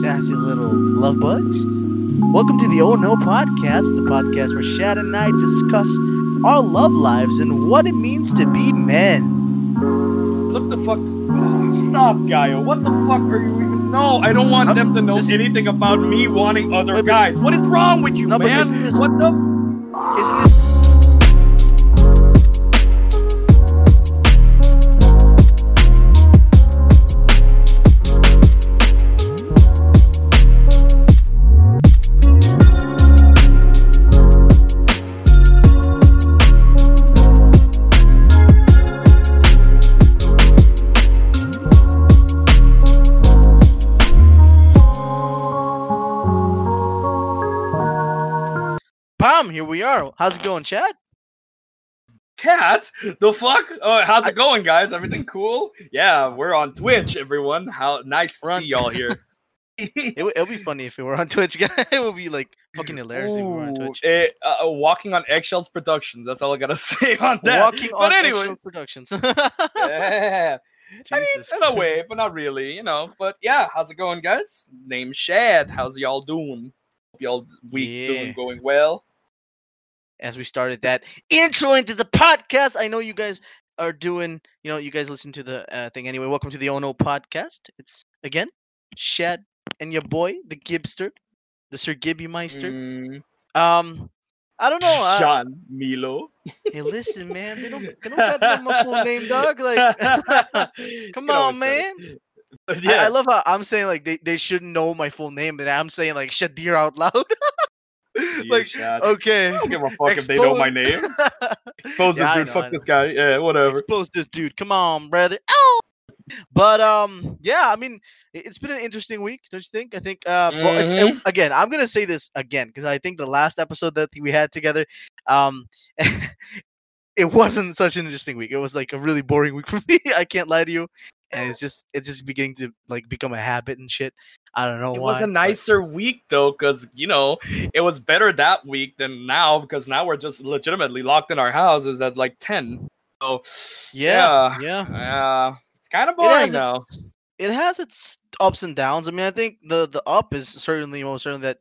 sassy little love bugs. Welcome to the Oh No Podcast, the podcast where Shad and I discuss our love lives and what it means to be men. Look the fuck. Stop, Gaio. What the fuck are you even? No, I don't want them to know this- anything about me wanting other but- guys. What is wrong with you, No, man? this- What the? Isn't this Pam? Here we are. How's it going, Chad? Cat? The fuck? Oh, how's it going, guys? Everything cool? Yeah, we're on Twitch, everyone. How nice to see y'all here. It, w- it'll be funny if we were on Twitch, guys. it would be like fucking hilarious if we were on Twitch. eh, uh, walking on eggshells productions. That's all I gotta say on that. Walking but on anyway, Eggshell Productions. yeah. I mean, in a way, but not really, you know. But yeah, how's it going, guys? Name Shad. How's y'all doing? Hope y'all week Yeah. doing going well. As we started that intro into the podcast. I know you guys are doing, you know, you guys listen to the uh, thing anyway. Welcome to the Ono podcast. It's again Shad and your boy, the Gibster, the Sir Gibby Meister. Mm, Um, I don't know. Uh, Sean Milo. hey, listen, man, they don't, they don't got my full name, dog. Like, come on, man. But I, I love how I'm saying like they, they shouldn't know my full name, but I'm saying like Shadir out loud. Like, okay. I don't give a fuck if they know my name. Expose this dude. know, fuck this guy. Yeah, whatever. expose this dude. Come on, brother. Ow! But um, yeah, I mean, it- it's been an interesting week. Don't you think? I think. Uh, well, it's it- again. I'm gonna say this again because I think the last episode that we had together, um, it wasn't such an interesting week. It was like a really boring week for me. I can't lie to you, and it's just it's just beginning to like become a habit and shit. I don't know It why. was a but- nicer week though, because you know it was better that week than now because now we're just legitimately locked in our houses at like ten. So Yeah, yeah. yeah, it's kind of boring has now. its, it has its ups and downs. I mean, I think the the up is certainly most certainly that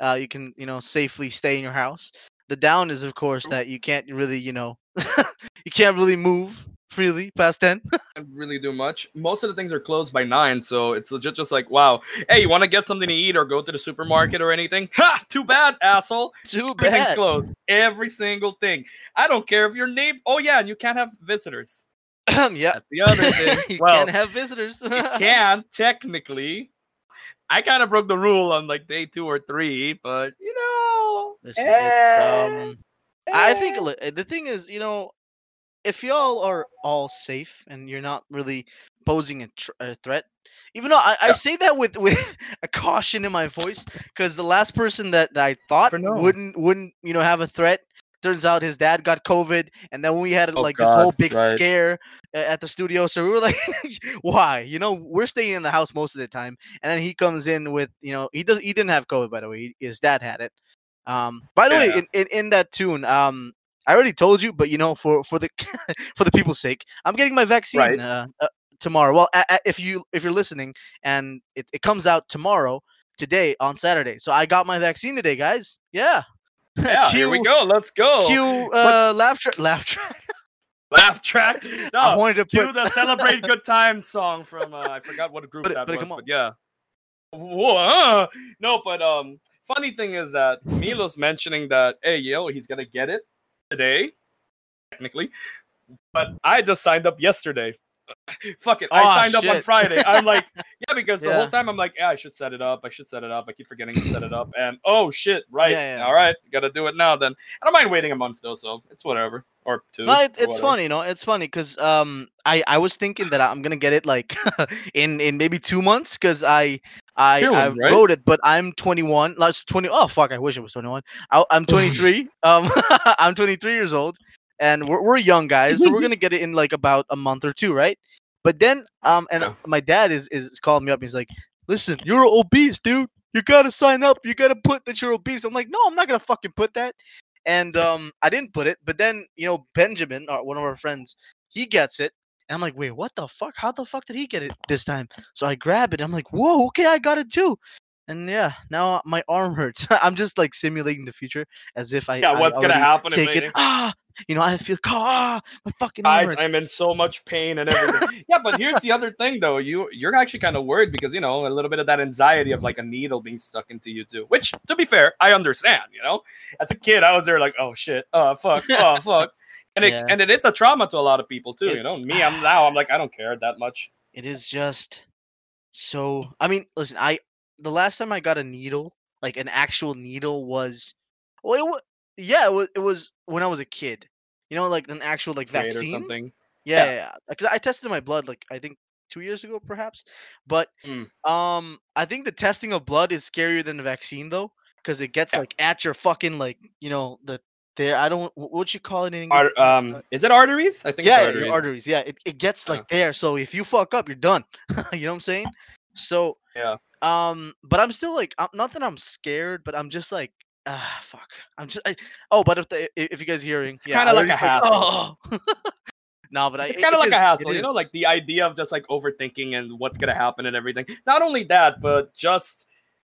uh, you can you know safely stay in your house. The down is of course that you can't really you know you can't really move freely past ten. Can't really do much. Most of the things are closed by nine, so it's legit just like, wow. Hey, you want to get something to eat or go to the supermarket or anything? Ha! Too bad, asshole. Too Everything's bad. closed. Every single thing. I don't care if your name. Oh yeah, and you can't have visitors. yeah, That's the other thing. you well, can't have visitors. you can technically. I kind of broke the rule on like day two or three, but you know, Listen, eh, um, I think eh. the thing is, you know, if y'all are all safe and you're not really posing a, tr- a threat, even though I, I say that with with a caution in my voice, because the last person that, that I thought know. wouldn't wouldn't you know have a threat, turns out his dad got COVID, and then we had Oh, like this whole big right. scare at the studio. So we were like, why? You know, we're staying in the house most of the time, and then he comes in with you know he does he didn't have COVID by the way, he, his dad had it. Um, by the way, in, in, in that tune, um, I already told you, but you know, for for the for the people's sake, I'm getting my vaccine Right. uh, uh, tomorrow. Well, a, a- if you if you're listening and it, it comes out tomorrow, today on Saturday, so I got my vaccine today, guys. Yeah. Yeah, here we go. Let's go. Cue uh, laugh track. Laugh track. Laugh track. No, I wanted to cue put. the "Celebrate Good Times" song from uh, I forgot what group But that but was, come on. but yeah. Whoa, uh, no, but um, funny thing is that Milo's mentioning that hey yo, he's gonna get it today, technically, but I just signed up yesterday. Fuck it, Aw, I signed up on. Friday. I'm like, yeah, because the Yeah. whole time I'm like, yeah, I should set it up. I should set it up. I keep forgetting to set it up, and oh shit, right, Yeah, yeah. all right, gotta do it now. Then I don't mind waiting a month though, so it's whatever or two. No, it, or it's whatever. funny, you know. It's funny because um, I I was thinking that I'm gonna get it like in in maybe two months because I I, right? wrote it, but I'm 21. Last 20. Oh fuck! I wish I was 21. I, I'm 23. um, I'm 23 years old, and we're we're young guys, so we're gonna get it in like about a month or two, right? But then um, and Yeah. my dad is is calling me up. He's like, "Listen, you're obese, dude. You gotta sign up. You gotta put that you're obese." I'm like, "No, I'm not gonna fucking put that." And um, I didn't put it, but then you know Benjamin, one of our friends, he gets it, And I'm like, wait, what the fuck? How the fuck did he get it this time? So I grab it. I'm like, whoa, okay, I got it too. And yeah, now my arm hurts. I'm just like simulating the future as if I Yeah, I what's gonna happen Take it. Ah, you know, I feel ah, my fucking Guys. I'm in so much pain and everything. yeah, but here's the other thing though. You you're actually kind of worried because you know a little bit of that anxiety of like a needle being stuck into you too. Which, to be fair, I understand. You know, as a kid, I was there like, oh shit, oh fuck, oh fuck, and it Yeah. and it is a trauma to a lot of people too. you know, me, I'm now I'm like I don't care that much. it is just so i mean listen i the last time i got a needle like an actual needle was well it was yeah it was, it was when i was a kid you know like an actual like or vaccine something. yeah yeah, yeah. Because i tested my blood like i think two years ago perhaps but Mm. um i think the testing of blood is scarier than the vaccine though because it gets Yeah. like at your fucking like you know the there i don't what you call it in English? Ar- um, is it arteries? I think yeah, it's arteries. arteries. Yeah, it, it gets like there. So if you fuck up, you're done. you know what I'm saying? So Yeah. Um, but I'm still like, I'm, not that I'm scared, but I'm just like, ah, fuck. I'm just. I, oh, but if the if you guys hearing, It's yeah, kinda like a hassle. Oh. no, but I. it's kind of it like is- a hassle, you know, like the idea of just like overthinking and what's gonna happen and everything. Not only that, but just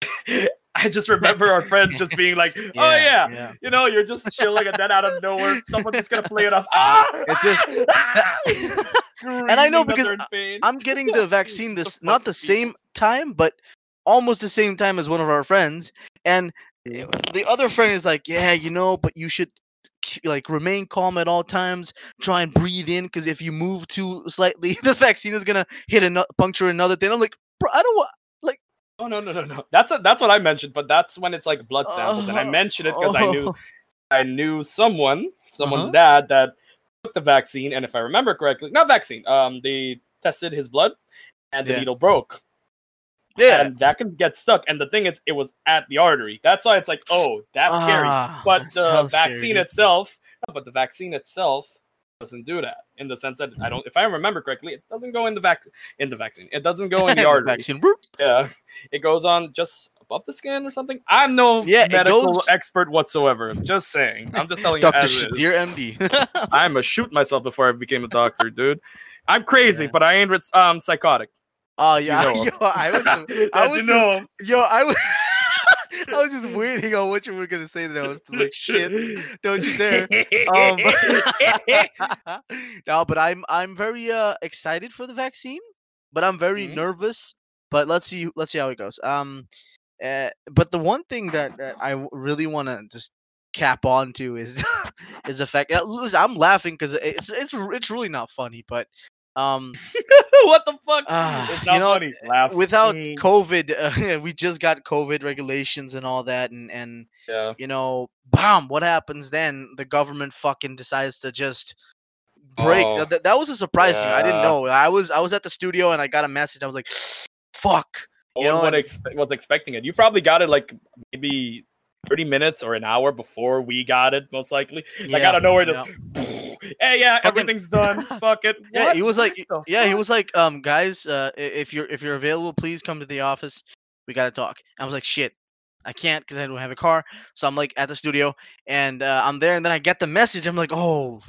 I just remember our friends just being like, "Oh yeah, yeah. you know, you're just chilling, and then out of nowhere, someone's just gonna play it off. Ah! It just- Ah! And I know because. I'm getting the vaccine The this not the people. same time, but almost the same time as one of our friends. And uh, the other friend is like, "Yeah, you know, but you should like remain calm at all times. Try and breathe in, because if you move too slightly, the vaccine is gonna hit a puncture another thing." I'm like, "Bro, I don't want." Like, oh no no no no. That's a, that's what I mentioned, but that's when it's like blood samples, and I Uh, mentioned it because I knew oh, I knew someone, someone's Uh-huh. dad that the vaccine, and if I remember correctly, not vaccine, um, they tested his blood, and the Yeah. needle broke, Yeah. and that can get stuck. And the thing is, it was at the artery. That's why it's like, oh, that's scary. Ah, But the scary, vaccine dude. itself, but the vaccine itself doesn't do that in the sense that I don't. If I remember correctly, it doesn't go in the vac in the vaccine. It doesn't go in the artery. vaccine. Yeah, it goes on just above the skin or something. I'm no Yeah, medical goes- expert whatsoever. I'm just saying. I'm just telling you as. Shadir MD. I'm a shoot myself before I became a doctor, dude. I'm crazy, Yeah. but I ain't um psychotic. Oh You yeah, know yo, I was, I was you just- know him. yo, I was, I was just waiting on what you were gonna say. That I was like, shit, don't you dare. Um, no, but I'm I'm very uh excited for the vaccine, but I'm very Mhm. nervous. But let's see let's see how it goes. Um, uh, but the one thing that that I w- really want to just cap onto is is the fact. uh, Listen, I'm laughing because it's it's it's really not funny, but um, what the fuck? Ah, it's you not know, funny. Laughs. without COVID, uh, we just got COVID regulations and all that, and and yeah. you know, bam, what happens then? The government fucking decides to just break. Oh, that, that was a surprise to me. I didn't know. I was I was at the studio and I got a message. I was like, fuck. No you know, one and- was expecting it. You probably got it like maybe 30 minutes or an hour before we got it, most likely. Like Yeah, out of nowhere, yeah. just hey, yeah, Fucking- everything's done. Fuck it. Yeah, he was like, yeah, he was like, um, guys, uh, if you're if you're available, please come to the office. We gotta talk. I was like, shit, I can't because I don't have a car. So I'm like at the studio, and uh, I'm there, and then I get the message. I'm like, oh,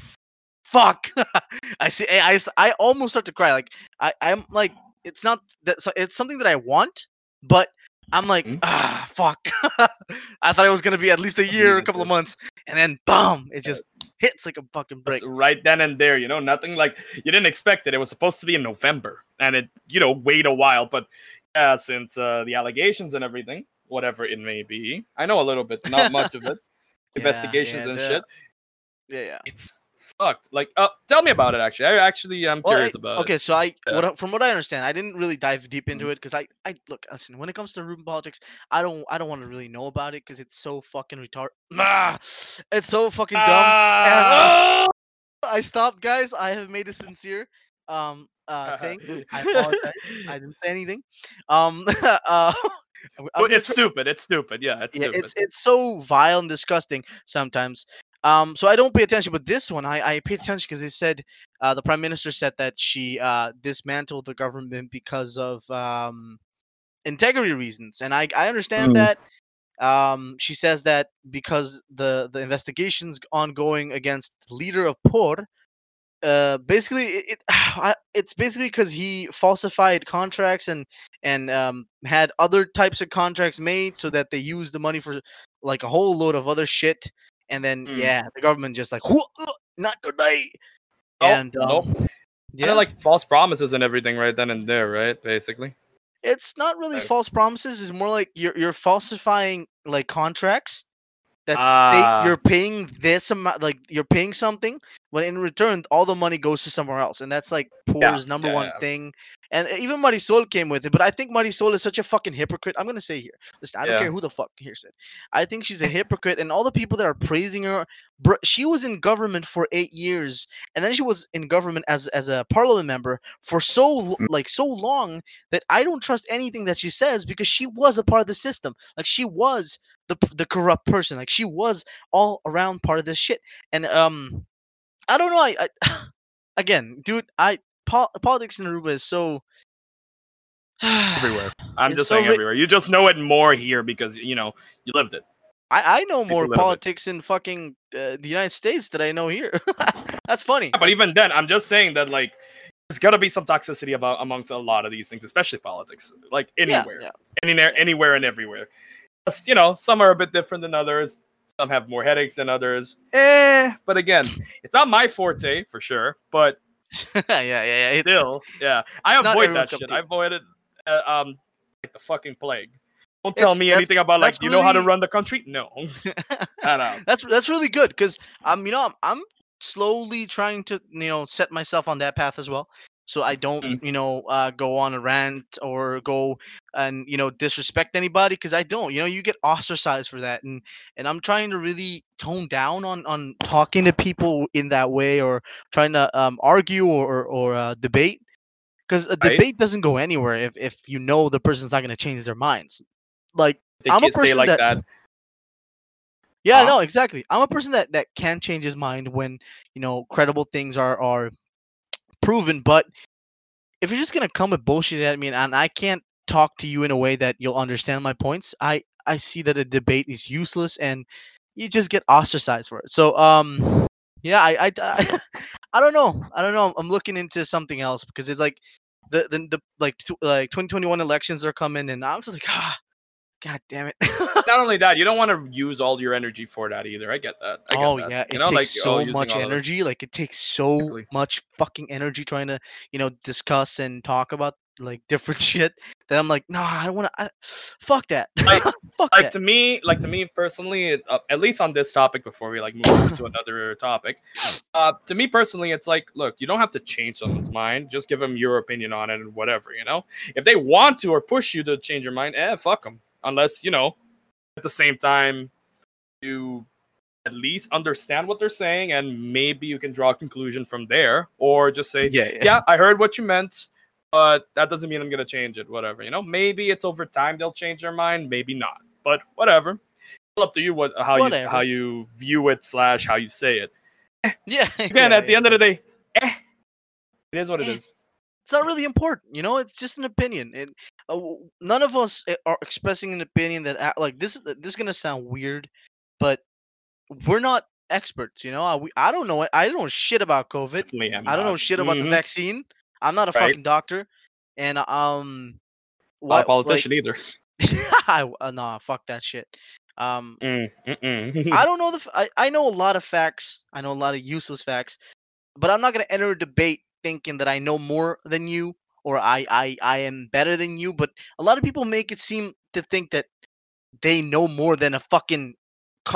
fuck. I see. I I almost start to cry. Like I I'm like, it's not that. So it's something that I want, but I'm like, Mhm. ah, fuck. I thought it was gonna be at least a year, a couple of months, and then boom, it just hits like a fucking brick. Right then and there, you know, nothing like you didn't expect it. It was supposed to be in November, and it, you know, wait a while. But yeah, since uh, the allegations and everything, whatever it may be, I know a little bit, not much of it, investigations yeah, and the- shit. Yeah, yeah. It's fucked. Like, uh, tell me about it. Actually, I actually am Well, curious I- about it. okay, so I Yeah. what, from what I understand, I didn't really dive deep into Mhm. it because I I look listen when it comes to Aruban politics, I don't I don't want to really know about it because it's so fucking retarded. Ah, it's so fucking dumb. Ah! And- I stopped, guys. I have made a sincere um uh thing. I apologize. I didn't say anything. Um, uh, I'm Well, it's try- stupid. It's stupid. Yeah, it's yeah, stupid. it's it's so vile and disgusting sometimes. Um, so I don't pay attention, but this one I, I paid attention because they said uh, the prime minister said that she uh, dismantled the government because of um, integrity reasons, and I I understand Mm. that. Um, she says that because the the investigations ongoing against the leader of POR, uh basically it, it it's basically because he falsified contracts and and um had other types of contracts made so that they used the money for like a whole load of other shit and then Mm. yeah the government just like "Whoa, uh, not today Oh, and um, nope. yeah Kind of like false promises and everything right then and there, right? Basically. it's not really Right. false promises it's more like you're you're falsifying like contracts that Ah. state you're paying this amount like you're paying something but in return all the money goes to somewhere else and that's like POR's number yeah, one yeah. thing and even marisol came with it but i think marisol is such a fucking hypocrite i'm gonna say here listen i don't Yeah. care who the fuck hears it i think she's a hypocrite and all the people that are praising her she was in government for eight years and then she was in government as as a parliament member for so Mm. like so long that i don't trust anything that she says because she was a part of the system like she was the the corrupt person like she was all around part of this shit and um i don't know i, I again dude i pol- politics in aruba is so Everywhere. I'm It's just so saying ri- everywhere. You just know it more here because you know you lived it. I, I know more little bit. politics in fucking uh, the United States than I know here. That's funny. Yeah, but even then, I'm just saying that like there's got to be some toxicity about amongst a lot of these things, especially politics. Like Yeah, anywhere, yeah. anywhere, anywhere, and everywhere. Just, You know, some are a bit different than others. Some have more headaches than others. Eh, but again, it's not my forte for sure. But yeah, yeah, yeah. It's, still, yeah, I avoid that shit. I avoid it, uh, um, like the fucking plague. Don't tell It's- me anything about like you know how to run the country. No, that's that's really good because um you know I'm, I'm slowly trying to you know set myself on that path as well so i don't Mm. you know uh, go on a rant or go and you know disrespect anybody because i don't you know you get ostracized for that and and i'm trying to really tone down on on talking to people in that way or trying to um argue or or, or uh, debate because a Right. debate doesn't go anywhere if if you know the person's not going to change their minds like They I'm a person like that- that. yeah, Huh? no, exactly. I'm a person that that can change his mind when you know credible things are are proven. But if you're just gonna come with bullshit at me and I can't talk to you in a way that you'll understand my points, I I see that a debate is useless and you just get ostracized for it. So um, yeah, I I I, I don't know. I don't know. I'm looking into something else because it's like the the, the like tw- like 2021 elections are coming and I'm just like ah, god damn it. Not only that, you don't want to use all your energy for that either. I get that. I get oh that. yeah, it know, takes like, so much all of it. energy. Like it takes so Exactly. much fucking energy trying to, you know, discuss and talk about like different shit. That I'm like, nah, I don't want to. Fuck that. Like- fuck like that. to me like to me personally it, uh, at least on this topic before we like move on to another topic uh to me personally it's like look you don't have to change someone's mind just give them your opinion on it and whatever you know if they want to or push you to change your mind eh fuck them unless you know at the same time you at least understand what they're saying and maybe you can draw a conclusion from there or just say Yeah, yeah. yeah, I heard what you meant, but that doesn't mean I'm gonna change it. Whatever, you know. Maybe it's over time they'll change their mind, maybe not. But whatever. It's up to you what how you how you view it slash how you say it. yeah. Again, yeah, at the end of the day, eh, it is what it Eh. is. it's not really important you know it's just an opinion and uh, none of us uh, are expressing an opinion that uh, like this is this is gonna sound weird but we're not experts you know I, we, I don't know i don't know shit about covid i don't know shit about the Mhm. vaccine i'm not a Right. fucking doctor and um Not a politician either. I, uh, nah fuck that shit um Mm. I don't know the. F- I, I know a lot of facts. I know a lot of useless facts, but I'm not gonna enter a debate thinking that I know more than you or I I I am better than you. But a lot of people make it seem to think that they know more than a fucking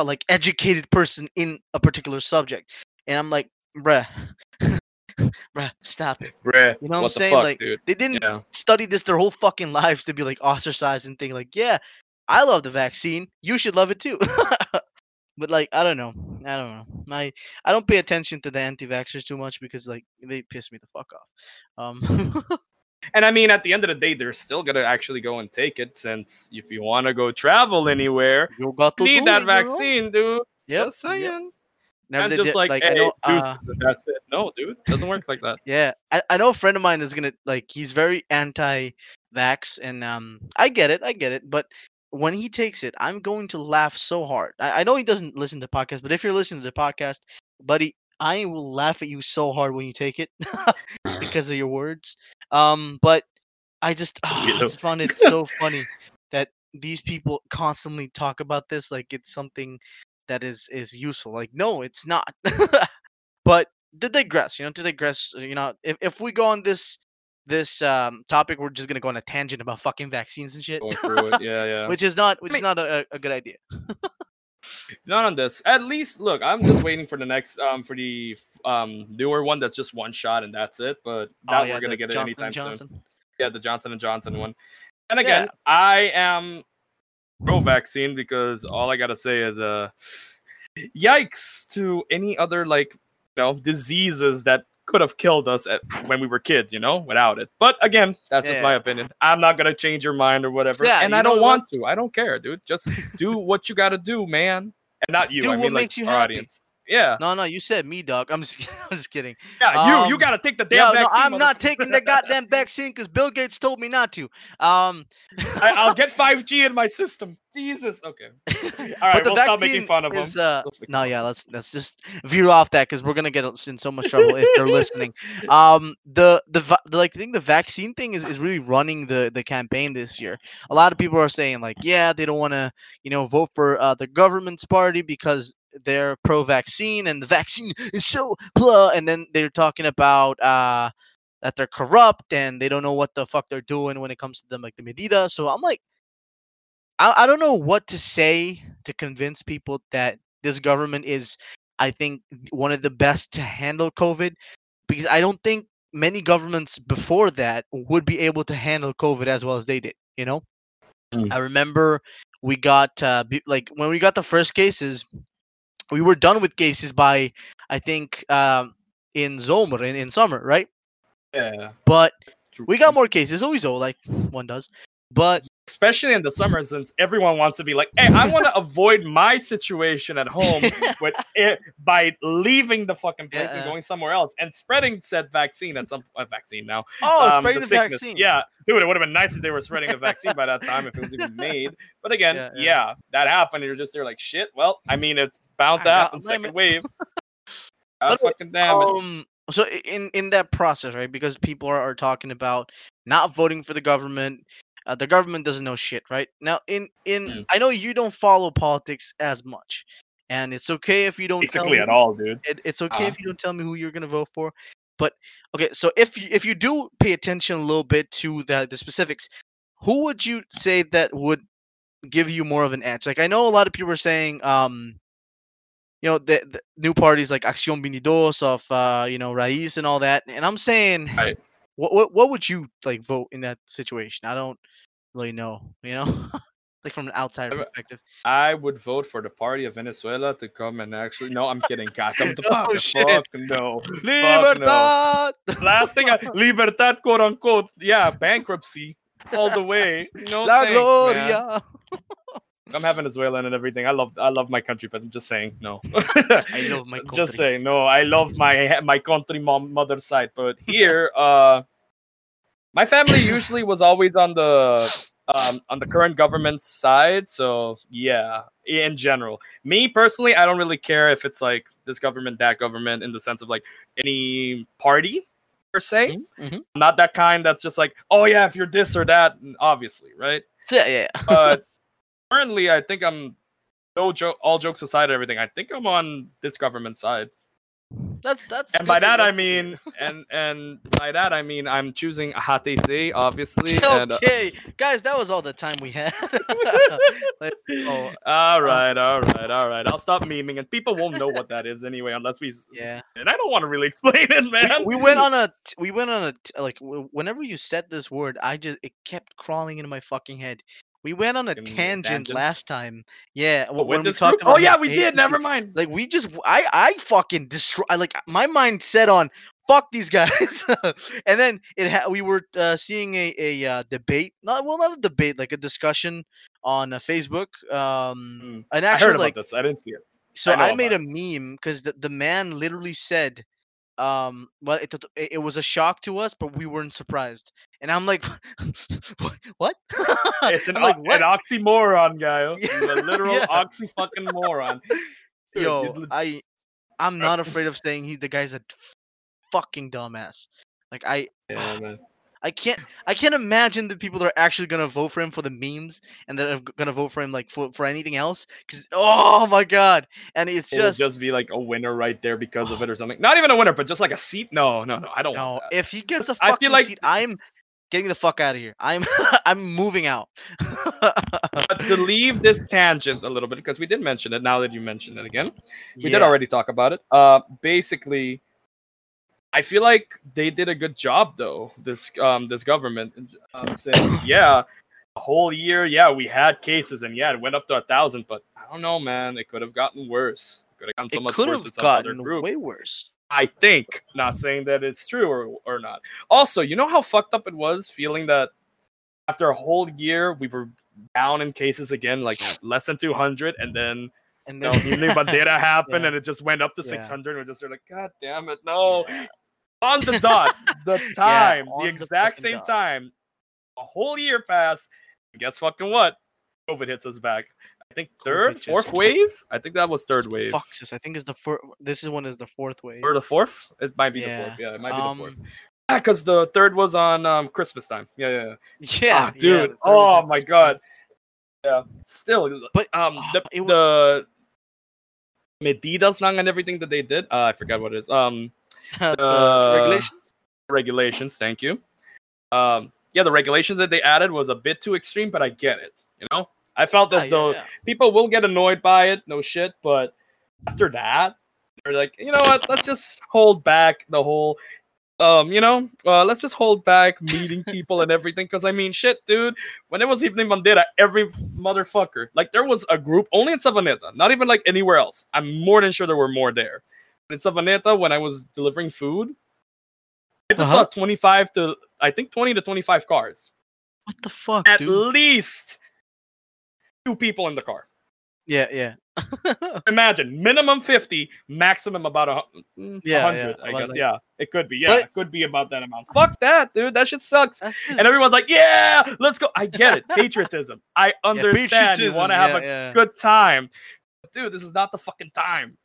like educated person in a particular subject, and I'm like, bruh, bruh, stop it. Bruh, You know what I'm saying? fuck, Like, dude? They didn't Yeah. study this their whole fucking lives to be like ostracized and think like, yeah, I love the vaccine. You should love it too. but like, I don't know. I don't know. My I don't pay attention to the anti-vaxxers too much because like they piss me the fuck off. Um, And I mean, at the end of the day, they're still gonna actually go and take it since if you want to go travel anywhere, you got to you need that it, vaccine, dude. Yep. Just saying. Never And did just it- like, I hey, uh, that's it. No, dude, doesn't work like that. Yeah, I, I know a friend of mine is gonna like he's very anti-vax, and um, I get it, I get it. But when he takes it, I'm going to laugh so hard. I, I know he doesn't listen to podcasts, but if you're listening to the podcast, buddy, I will laugh at you so hard when you take it because of your words. Um, but I just, ah, I just found it so funny that these people constantly talk about this like it's something that is is useful. Like, no, it's not. but to digress, you know, to digress, you know, if if we go on this this um topic, we're just gonna go on a tangent about fucking vaccines and shit, it. Yeah, yeah. which is not which mean- is not a, a good idea. Not on this. At least, look, I'm just waiting for the next, um, for the um newer one that's just one shot and that's it. But that oh yeah, we're gonna get it Johnson anytime and soon. Yeah, the Johnson and Johnson one. And again, I am pro vaccine because all I gotta say is uh yikes to any other like you know diseases that could have killed us at, when we were kids, you know, without it. But again, that's just my opinion. I'm not gonna change your mind or whatever. Yeah, and I don't want what? to. I don't care, dude. Just do what you gotta do, man. And not you. Do I what mean like makes you happy. audience. Yeah. No, no, you said me, dog. I'm just, I'm just kidding. Yeah, you you Um, gotta take the damn Yeah, no, vaccine. I'm not taking the goddamn vaccine because Bill Gates told me not to. Um, I, I'll get 5G in my system. Jesus. Okay. All right, but the we'll stop making fun of is, him. uh, no, yeah, let's let's just veer off that because we're gonna get in so much trouble if they're listening. Um, the the, the like I think the vaccine thing is, is really running the the campaign this year. A lot of people are saying like, yeah, they don't want to you know vote for uh, the government's party because they're pro-vaccine and the vaccine is so blah, and then they're talking about uh that they're corrupt and they don't know what the fuck they're doing when it comes to them like the medida. So I'm like. I, I don't know what to say to convince people that this government is, I think, one of the best to handle COVID because I don't think many governments before that would be able to handle COVID as well as they did. You know, Mm. I remember we got uh, like when we got the first cases, we were done with cases by I think um, in Zomer in, in summer, right? Yeah. But we got more cases, always though, like one does. But especially in the summer since everyone wants to be like, hey, I want to avoid my situation at home with it by leaving the fucking place and going somewhere else and spreading said vaccine at some uh, vaccine now. oh, um, spreading the, sickness. vaccine. Yeah, dude, it would have been nice if they were spreading the vaccine by that time if it was even made. But again, Yeah, yeah, yeah. that happened. You're just there like, shit. Well, I mean, it's bound to happen. Second wave. God fucking damn it. um so in in that process right because people are, are talking about not voting for the government uh, the government doesn't know shit right now in in Mm. i know you don't follow politics as much and it's okay if you don't tell Basically me, at all, dude. It, it's okay Uh. if you don't tell me who you're gonna vote for but okay so if you, if you do pay attention a little bit to the the specifics who would you say that would give you more of an edge like i know a lot of people are saying um you know the, the new parties like Acción Vinidos of uh, you know Raiz and all that, and I'm saying, Right. What what what would you like vote in that situation? I don't really know, you know, like from an outsider perspective. I would vote for the party of Venezuela to come and actually. No, I'm kidding. God, come to Oh. Fuck no. Libertad. Last thing, I, libertad, quote unquote. Yeah, bankruptcy all the way. No La thanks, man. I'm half Venezuelan and everything. I love, I love my country, but I'm just saying no. I love my country. Just saying no. I love my my country, mom, mother side, but here, uh, my family usually was always on the um, on the current government's side. So yeah, in general, me personally, I don't really care if it's like this government, that government, in the sense of like any party per se. Mhm. Not that kind that's just like, oh yeah, if you're this or that, obviously, right? Yeah. yeah. But currently, I think I'm no joke. All jokes aside, everything. I think I'm on this government side. That's that's. And by that know. I mean, and and by that I mean I'm choosing HTC, obviously. And, uh, okay, guys, that was all the time we had. Let- oh, all right, all right, all right. I'll stop memeing, and people won't know what that is anyway, unless we. yeah. And I don't want to really explain it, man. we, we went on a, we went on a, like whenever you said this word i just it kept crawling into my fucking head we went on a tangent tangent. last time yeah Oh, when we talked group? about Oh yeah, we did. Never mind. like we just i i fucking destroy like my mind set on fuck these guys and then it ha- we were uh, seeing a a uh, debate not well not a debate like a discussion on uh, facebook um Mm. an I heard about like this. I didn't see it. so I I, made a meme because the, the man literally said, um, well, it, it was a shock to us, but we weren't surprised. And I'm like, what? what? It's an, like, what? an oxymoron, guy. Yeah, The literal yeah. oxy fucking moron. Dude, Yo, I I'm not afraid of saying he the guy's a fucking dumbass. Like I Yeah, man. I can't I can't imagine the people that are actually gonna vote for him for the memes and that are gonna vote for him like for, for anything else. Cause oh my god. And it's It'll just, just be like a winner right there because of it or something. Not even a winner, but just like a seat. No, no, no. I don't no, if he gets a I feel like- seat, I'm getting the fuck out of here. I'm I'm moving out. But to leave this tangent a little bit, because we did mention it now that you mentioned it again. we Yeah. did already talk about it. Uh, basically, I feel like they did a good job though. This um this government um, since yeah, a whole year yeah we had cases and yeah it went up to a thousand, but I don't know man, it could have gotten worse. Could have gotten so It much could worse have with some other gotten way worse. I think. Not saying that it's true or or not. Also, you know how fucked up it was feeling that after a whole year we were down in cases again, like less than two hundred, and then And then Himni Bandera happened Yeah. and it just went up to Yeah. 600. We're just sort of like, God damn it, no. On the dot, the time, on the the exact fucking same dot. time, a whole year passed. and Guess fucking what? COVID hits us back. I think third, COVID fourth wave? I think that was third wave. Fucks us. I think is the fourth. This is one is the fourth wave. Or the fourth? It might be the fourth. Yeah, it might be the fourth. Um, Yeah, because the third was on um, Christmas time. Yeah, yeah, yeah. yeah, Ah, dude. the was oh my Christmas god. time. Yeah. Still, But um, ah, the it wa- the medidas lang and everything that they did. Uh, I forgot what it is. Um, the uh, regulations. regulations. Thank you. Um, yeah, the regulations that they added was a bit too extreme, but I get it. You know, I felt Ah, as yeah, though yeah. people will get annoyed by it. No shit, but after that, they're like, you know what? Let's just hold back the whole. Um, you know, uh, let's just hold back meeting people and everything. Cause I mean, shit, dude. When it was Evening Bandera, every motherfucker, like there was a group only in Savaneta, not even like anywhere else. I'm more than sure there were more there. In Savaneta, when I was delivering food, I just Uh-huh. saw 25 to I think 20 to 25 cars. What the fuck, At dude? least two people in the car. Yeah, yeah. Imagine minimum 50, maximum about a mm, Yeah, 100, yeah, I guess. like- yeah, it could be. Yeah, But- it could be about that amount. Fuck that, dude. That shit sucks. 'cause- And everyone's like, yeah, let's go. I get it. Patriotism. I yeah, understand. you want to have a good time. But dude, this is not the fucking time.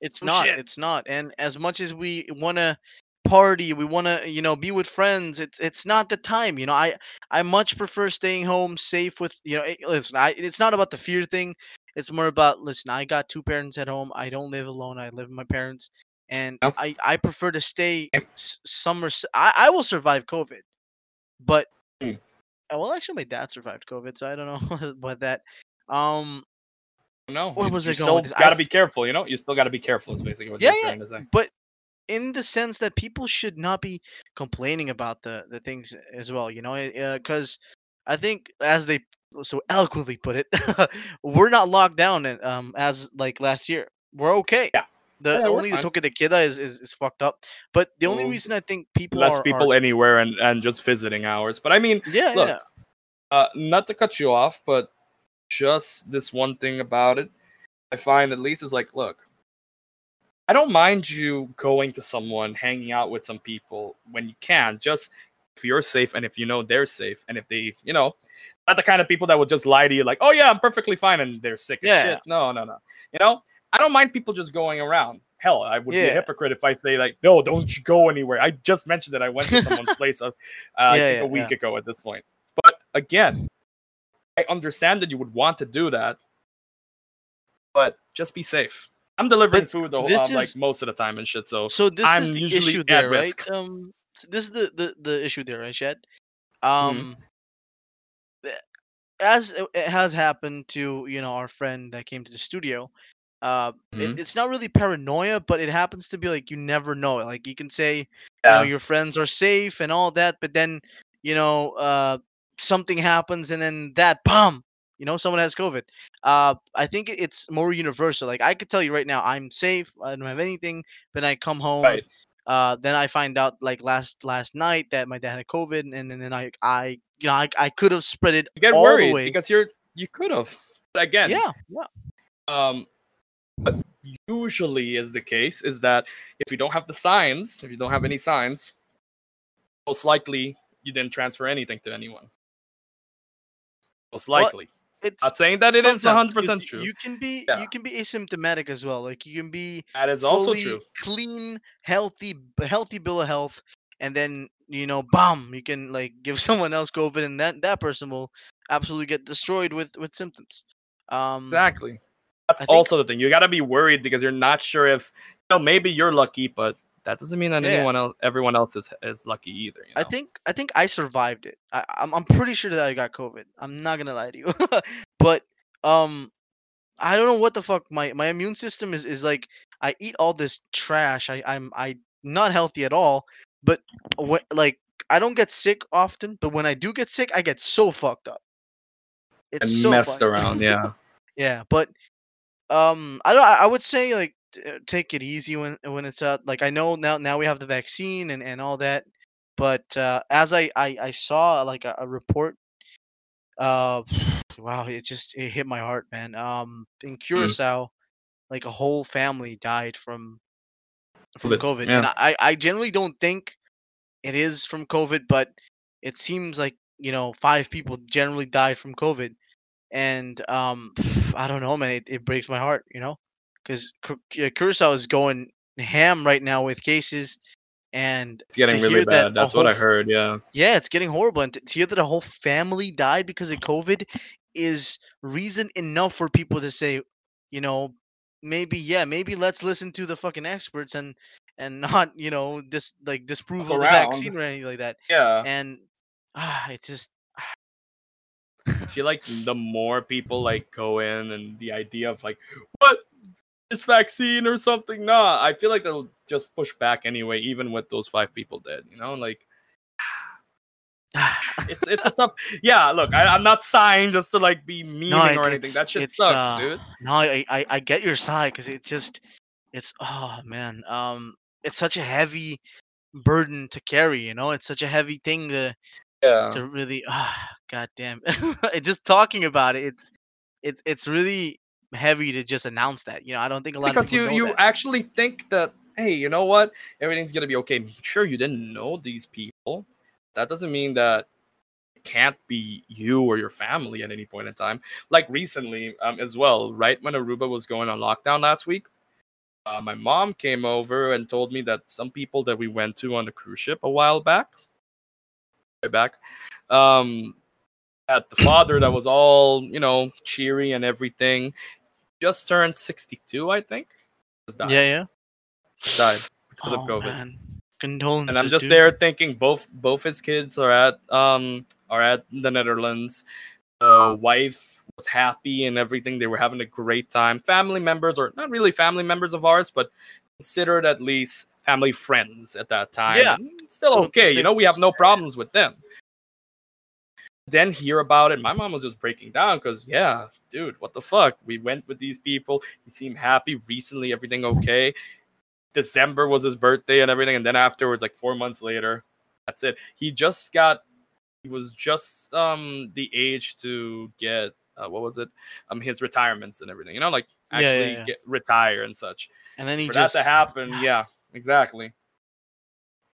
It's Oh, not. shit. It's not. And as much as we want to party, we want to, you know, be with friends. It's it's not the time. You know, I I much prefer staying home, safe with. You know, eh, listen. I it's not about the fear thing. It's more about listen. I got two parents at home. I don't live alone. I live with my parents, and. I I prefer to stay summer. s- I I will survive COVID, but uh, well, actually, my dad survived COVID, so I don't know about that. Um, No, Where was you I going with gotta be careful. You know, you still gotta be careful. Is basically what Yeah, you're yeah. trying to say. but in the sense that people should not be complaining about the the things as well you know because i think as they so eloquently put it we're not locked down and, um as like last year we're okay Yeah. the, Yeah, only the toque de queda is, is is fucked up but the only reason i think people Less are, people are, anywhere and and just visiting hours. But I mean, yeah look, yeah uh, not to cut you off, but just this one thing about it, I find at least is like, look, I don't mind you going to someone, hanging out with some people when you can, just if you're safe and if you know they're safe, and if they, you know, not the kind of people that would just lie to you like, oh yeah, I'm perfectly fine, and they're sick as Yeah. shit. No, no, no. You know, I don't mind people just going around. Hell, I would be a hypocrite if I say like, no, don't you go anywhere. I just mentioned that I went to someone's place, uh, uh, I Yeah, a week yeah. ago at this point. But again, I understand that you would want to do that, but just be safe. I'm delivering But food though, this um, like most of the time and shit. So so this I'm is the issue there right risk. um s- this is the the, the issue there right Shed? Mm-hmm. um th- as it has happened to you know our friend that came to the studio uh Mhm. it, it's not really paranoia but it happens to be like you never know like you can say you Yeah. know your friends are safe and all that but then you know uh something happens and then that bomb you know someone has covid uh i think it's more universal like i could tell you right now i'm safe i don't have anything but i come home right. uh then i find out like last last night that my dad had covid and, then then i i you know i, I could have spread it You get all worried the way because you're you could have. But again, yeah yeah um what usually is the case is that if you don't have the signs, if you don't have any signs, most likely you didn't transfer anything to anyone. Most Well, likely. it's Not saying that it is 100 percent true. You can be Yeah. you can be asymptomatic as well. Like you can be that is also true. clean, healthy, healthy bill of health, and then you know, bam, you can like give someone else COVID, and that that person will absolutely get destroyed with with symptoms. Um, Exactly. That's think- also the thing. You got to be worried because you're not sure if you know maybe you're lucky, but that doesn't mean that Yeah. anyone else, everyone else is is lucky either. You know? I think I think I survived it. I, I'm I'm pretty sure that I got COVID. I'm not gonna lie to you, but um, I don't know what the fuck my my immune system is is like. I eat all this trash. I I'm I not healthy at all. But when, like I don't get sick often, but when I do get sick, I get so fucked up. It's and so messed fucked- around. Yeah. Yeah, but um, I don't. I would say like take it easy when when it's out. Like I know now now we have the vaccine and and all that, but uh, as I I, I saw like a, a report, uh, wow, it just it hit my heart, man. Um, in Curacao, like a whole family died from from COVID, COVID, yeah. and I I generally don't think it is from COVID, but it seems like you know five people generally died from COVID, and um I don't know, man, it, it breaks my heart, you know, because Curacao is going ham right now with cases, and It's getting really that bad. a That's what I heard. Yeah. yeah, it's getting horrible, and to to hear that a whole family died because of COVID is reason enough for people to say, you know, maybe yeah, maybe let's listen to the fucking experts and and not you know this like disprove of the vaccine or anything like that, Yeah. and ah, it's just I feel like the more people like go in and the idea of like what this vaccine or something, nah, I feel like they'll just push back anyway, even with those five people dead. You know, like it's it's a tough. Yeah, look, I, I'm not sighing just to like be meaning it- or anything. That shit sucks, uh, dude. No, I, I I get your side because it's just it's oh man, um, it's such a heavy burden to carry. You know, it's such a heavy thing to Yeah. to really ah god damn. just talking about it, it's it's it's really heavy to just announce that. You know, I don't think a lot because of people you you that. actually think that hey you know what everything's gonna be okay sure you didn't know these people that doesn't mean that it can't be you or your family at any point in time like recently um, as well right when aruba was going on lockdown last week uh, my mom came over and told me that some people that we went to on the cruise ship a while back way back um that the father that was all you know cheery and everything just turned 62 i think yeah, yeah. died because oh, of covid man. Condolences. and i'm just dude. there thinking both both his kids are at um are at the netherlands the wife was happy and everything they were having a great time family members or not really family members of ours but considered at least family friends at that time Yeah. Still Oh, okay you know we have no problems with them then hear about it. My mom was just breaking down because yeah dude what the fuck? We went with these people. He seemed happy. Recently everything okay. December was his birthday and everything and then afterwards like four months later that's it. He just got he was just um the age to get uh, what was it? Um his retirements and everything you know like Yeah, yeah, actually yeah. get retire and such. And then he for just that to happen yeah. exactly.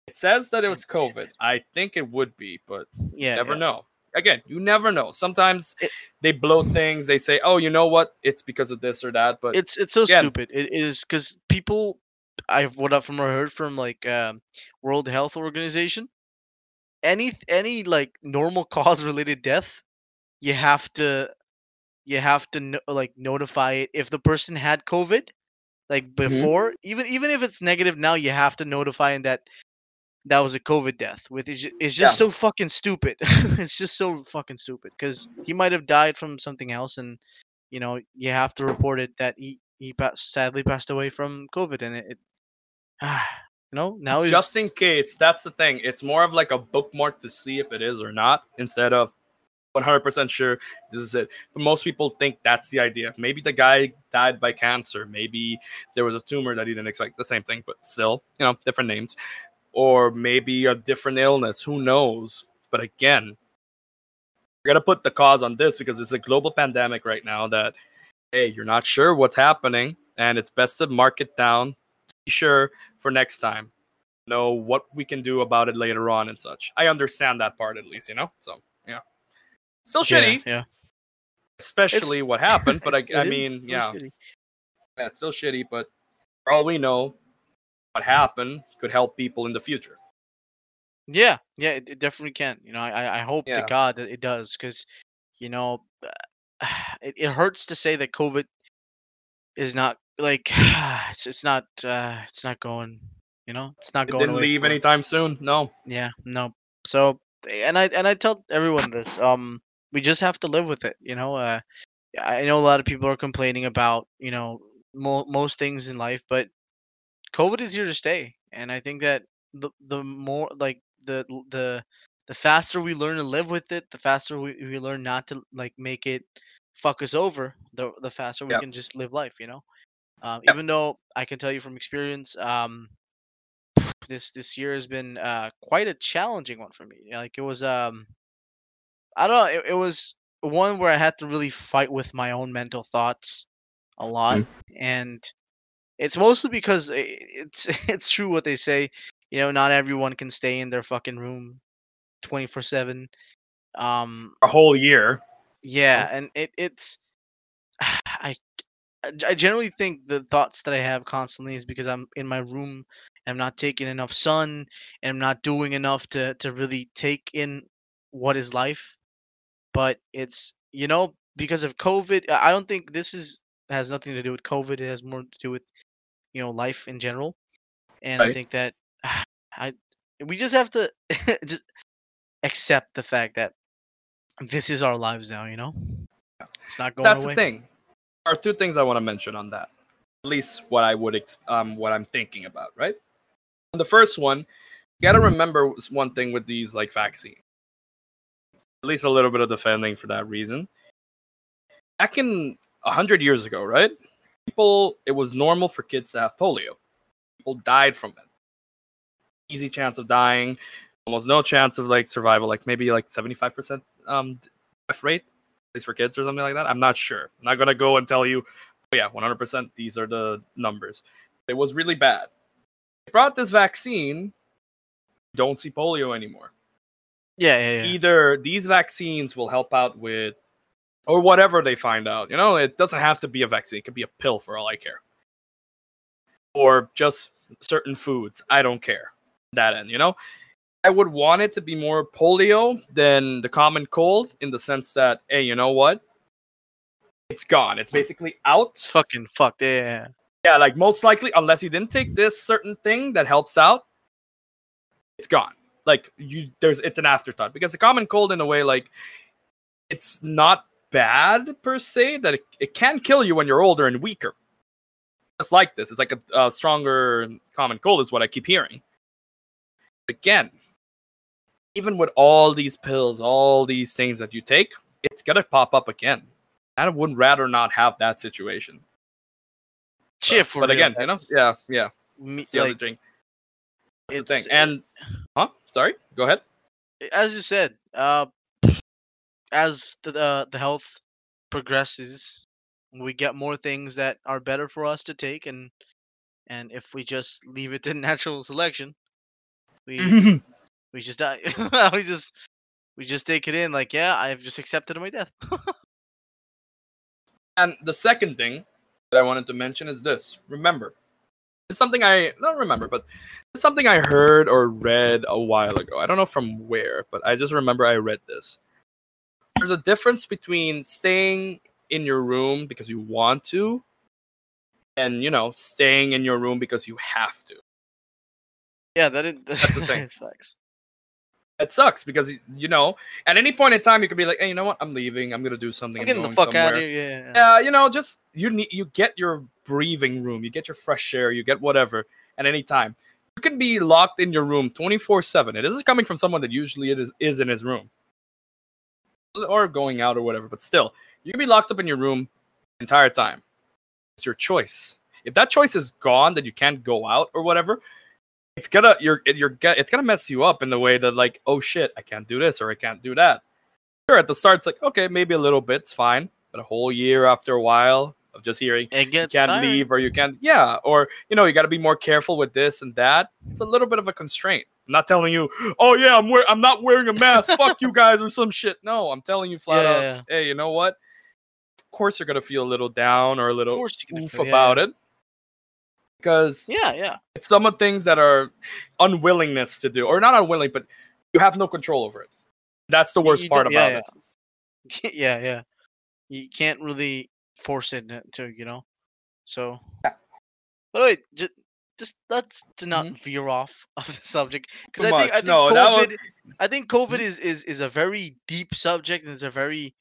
It says that it was covid. I think it would be but yeah, never yeah. know. Again, you never know. Sometimes It- they bloat things. They say, "Oh, you know what? It's because of this or that." But it's it's so again- stupid. It is because people, I've what I've from what I heard from like um, World Health Organization, any any like normal cause related death, you have to, you have to no, like notify it if the person had COVID, like before, even even if it's negative now, you have to notify him that that was a COVID death. With it's, ju- it's just so fucking stupid. it's just so fucking stupid because he might have died from something else and you know you have to report it that he he passed, sadly passed away from COVID, and it, it you know now he's just in case, that's the thing. It's more of like a bookmark to see if it is or not, instead of 100% sure this is it. But most people think that's the idea. Maybe the guy died by cancer. Maybe there was a tumor that he didn't expect. The same thing, but still, you know, different names. Or maybe a different illness. Who knows? But again, we're gonna put the cause on this because it's a global pandemic right now that hey, you're not sure what's happening, and it's best to mark it down, be sure for next time. Know what we can do about it later on and such. I understand that part at least, you know. So yeah, still shitty, yeah especially what happened. But I, I mean, yeah, shitty. yeah, it's still shitty. But for all we know, what happened could help people in the future. Yeah, yeah, it, it definitely can. You know, I I hope to God that it does, because you know, it, it hurts to say that COVID is not like it's it's not uh it's not going. You know, it's not It going didn't away leave anytime soon. No. Yeah, no. So, and I and I tell everyone this. Um, we just have to live with it. You know, uh, I know a lot of people are complaining about you know mo- most things in life, but COVID is here to stay, and I think that the the more like the the the faster we learn to live with it, the faster we, we learn not to like make it fuck us over. The the faster we Yep. can just live life. You know, um, Yep. even though I can tell you from experience, um, this this year has been uh quite a challenging one for me. Like it was um I don't know, it, it was one where I had to really fight with my own mental thoughts a lot and it's mostly because it's it's true what they say, you know, not everyone can stay in their fucking room 24/7. Um A whole year. yeah, and it it's I I generally think the thoughts that I have constantly is because I'm in my room and I'm not taking enough sun and I'm not doing enough to to really take in what is life. But it's you know because of COVID. I I don't think this is has nothing to do with COVID. It has more to do with you know life in general. And I think that I we just have to just accept the fact that this is our lives now. You know, it's not going That's away. the thing. There are two things I want to mention on that. At least what I would um what I'm thinking about, right? The first one, you got to remember one thing with these like vaccines. At least a little bit of defending for that reason. Back in a hundred years ago, right? People, it was normal for kids to have polio. People died from it. Easy chance of dying, almost no chance of like survival, like maybe like seventy five percent um death rate at least for kids or something like that. I'm not sure. I'm not gonna go and tell you, oh yeah, 100%. These are the numbers. It was really bad. They brought this vaccine. Don't see polio anymore. Yeah, yeah, yeah. Either these vaccines will help out with, or whatever they find out. You know, it doesn't have to be a vaccine. It could be a pill for all I care, or just certain foods. I don't care. That end, you know. I would want it to be more polio than the common cold in the sense that, hey, you know what? It's gone. It's basically out. It's fucking fucked. Yeah, yeah, like most likely, unless you didn't take this certain thing that helps out, it's gone. Like you, there's it's an afterthought because the common cold, in a way, like it's not bad per se. That it, it can kill you when you're older and weaker. Just like this, it's like a, a stronger common cold, is what I keep hearing. Again, even with all these pills, all these things that you take, it's gonna pop up again. I would rather not have that situation. Shit, for but real, again, you know, yeah, yeah, me- the other thing. That's the thing. And huh? Sorry, go ahead. as you said, uh, as the the, the health progresses, we get more things that are better for us to take, and and if we just leave it to natural selection, we we just die. we just we just take it in like, yeah, I've just accepted my death. And the second thing that I wanted to mention is this. Remember, it's something I not remember, but it's something I heard or read a while ago. I don't know from where, but I just remember I read this. There's a difference between staying in your room because you want to and, you know, staying in your room because you have to. yeah, that is That's the thing. it's facts. It sucks because you know, at any point in time you could be like, "Hey, you know what? I'm leaving. I'm gonna do something. I'm getting the fuck out of here. Yeah, yeah. yeah, you know, just you need you get your breathing room, you get your fresh air, you get whatever at any time. You can be locked in your room 24/7. And this is coming from someone that usually it is, is in his room. Or going out or whatever, but still, you can be locked up in your room the entire time. It's your choice. If that choice is gone that you can't go out or whatever, it's gonna you're you're it's gonna mess you up in the way that like, oh shit, I can't do this or I can't do that. Sure, at the start it's like, okay, maybe a little bit's fine, but a whole year after a while of just hearing you can't tiring. leave or you can't yeah or you know you got to be more careful with this and that it's a little bit of a constraint i'm not telling you oh yeah i'm wear- i'm not wearing a mask fuck you guys or some shit no i'm telling you flat Yeah, out yeah, yeah. hey you know what Of course you're gonna feel a little down or a little oof feel- yeah, about it because Yeah, yeah. it's some of things that are unwillingness to do or not unwilling but you have no control over it that's the worst you part about yeah, it yeah. yeah, yeah. You can't really force it to- to, you know. So, Yeah. but wait, just, just let's to not veer off of the subject because I think I think No, that was- COVID, I think COVID is is is a very deep subject and it's a very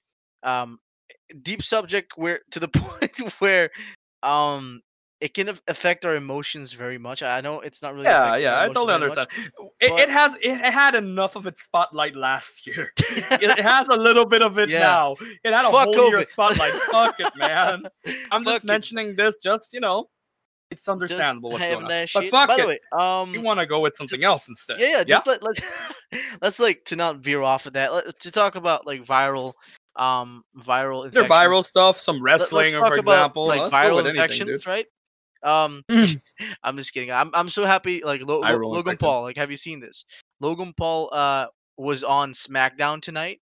um deep subject where to the point where um it can affect our emotions very much. I know it's not really. yeah yeah i totally very much, understand it, but- it has it had enough of its spotlight last year it has a little bit of it Yeah. now it had a Fuck whole year spotlight fuck it man i'm Fuck just it. mentioning this just you know it's Just understandable what's having going on that but fuck By it the way, um, you want to go with something else instead yeah, yeah, just let let's let's like to not veer off of that. Let, to talk about like viral, um, viral. They're viral stuff some Let- wrestling let's for talk about example like Let's viral with anything, infections, right? Um, Mm. I'm just kidding. I'm I'm so happy. Like Lo- Lo- Logan infection. Paul. Like, have you seen this? Logan Paul uh was on SmackDown tonight,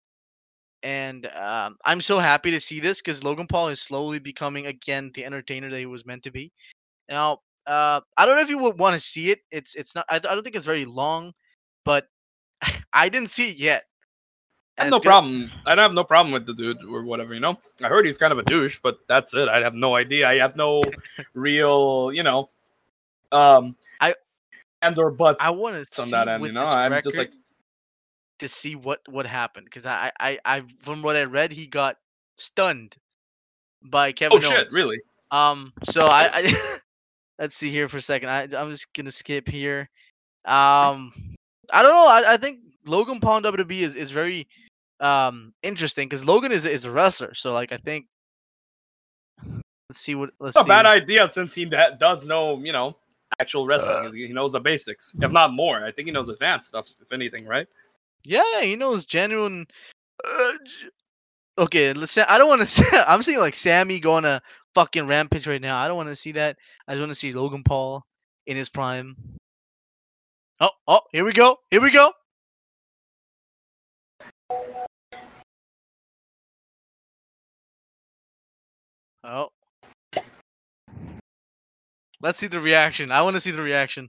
and um, I'm so happy to see this because Logan Paul is slowly becoming again the entertainer that he was meant to be. Now, uh, I don't know if you would want to see it. It's it's not. I, I don't think it's very long, but I didn't see it yet. I have no gonna- problem. I don't have no problem with the dude or whatever, you know. I heard he's kind of a douche, but that's it. I have no idea. I have no real, you know, um, I- and or but I want to on that end, you know. I'm just like, to see what what happened because I, I I from what I read he got stunned by Kevin oh shit, really? Um, so I, I let's see here for a second. I I'm just gonna skip here. Um, I don't know. I, I think Logan Paul in WWE is, is very um interesting because Logan is is a wrestler. So like I think let's see what let's It's a bad idea since he does know, you know, actual Uh. wrestling. he knows the basics, if not more. I think he knows advanced stuff, if anything, right? Yeah, he knows genuine. Uh, okay, let's. Say, I don't want to. say I'm seeing like Sammy going to fucking rampage right now. I don't want to see that. I just want to see Logan Paul in his prime. Oh, oh, here we go. Here we go. Oh. Let's see the reaction. I want to see the reaction.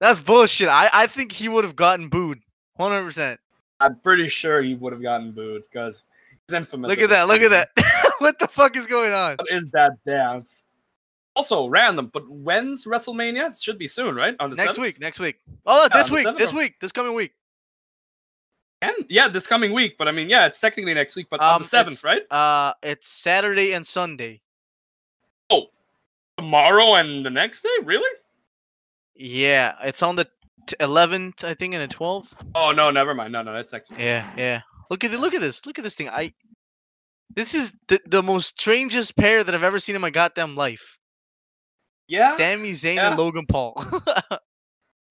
That's bullshit. I, I think he would have gotten booed. 100%. I'm pretty sure he would have gotten booed because he's infamous. Look at at that. Look at that. what the fuck is going on? What is that dance? Also random, but when's WrestleMania? It should be soon, right? On the Next 7th? week. Next week. Oh, Yeah, this week. This week. This coming week. And yeah, this coming week. But I mean, yeah, it's technically next week, but on Um, the seventh, right? Uh, it's Saturday and Sunday. Oh, tomorrow and the next day, really? Yeah, it's on the 11th, I think, and the 12th. Oh no, never mind. No, no, that's next week. Yeah, yeah. Look at it. Look at this. Look at this thing. I. This is the, the most strangest pair that I've ever seen in my goddamn life. Yeah. Sami Zayn yeah. and Logan Paul.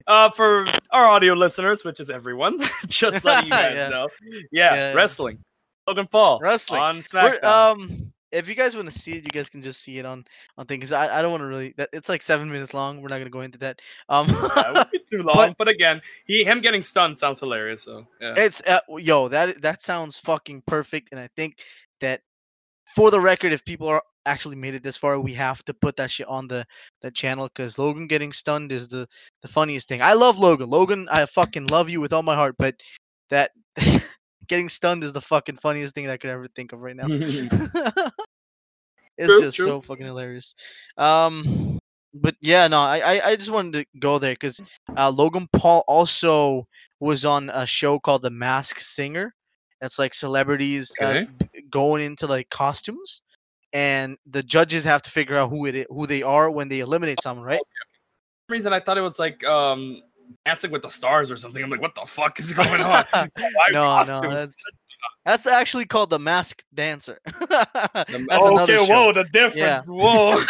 Uh, for our audio listeners, which is everyone, just letting you guys Yeah. know. Yeah, Yeah. wrestling. Logan Paul Wrestling. on We're, SmackDown. um, if you guys want to see it, you guys can just see it on on thing. Cause I, I don't want to really. That, it's like seven minutes long. We're not gonna go into that. Um, yeah, it would be too long, but, again, he him getting stunned sounds hilarious. So yeah. It's uh, yo that that sounds fucking perfect, and I think that for the record, if people are actually made it this far, we have to put that shit on the the channel because Logan getting stunned is the the funniest thing. I love Logan. Logan, I fucking love you with all my heart, but that getting stunned is the fucking funniest thing that I could ever think of right now. it's True, just true. so fucking hilarious. Um, but yeah, no, I I, just wanted to go there because uh, Logan Paul also was on a show called The Mask Singer. That's like celebrities uh, Okay. b- going into like costumes, and the judges have to figure out who it is, who they are when they eliminate someone, right? some reason I thought it was like um Dancing with the Stars or something. I'm like, what the fuck is going on? No, no, that's that's actually called the Masked Dancer. that's The- another okay, show. whoa, the difference. Whoa.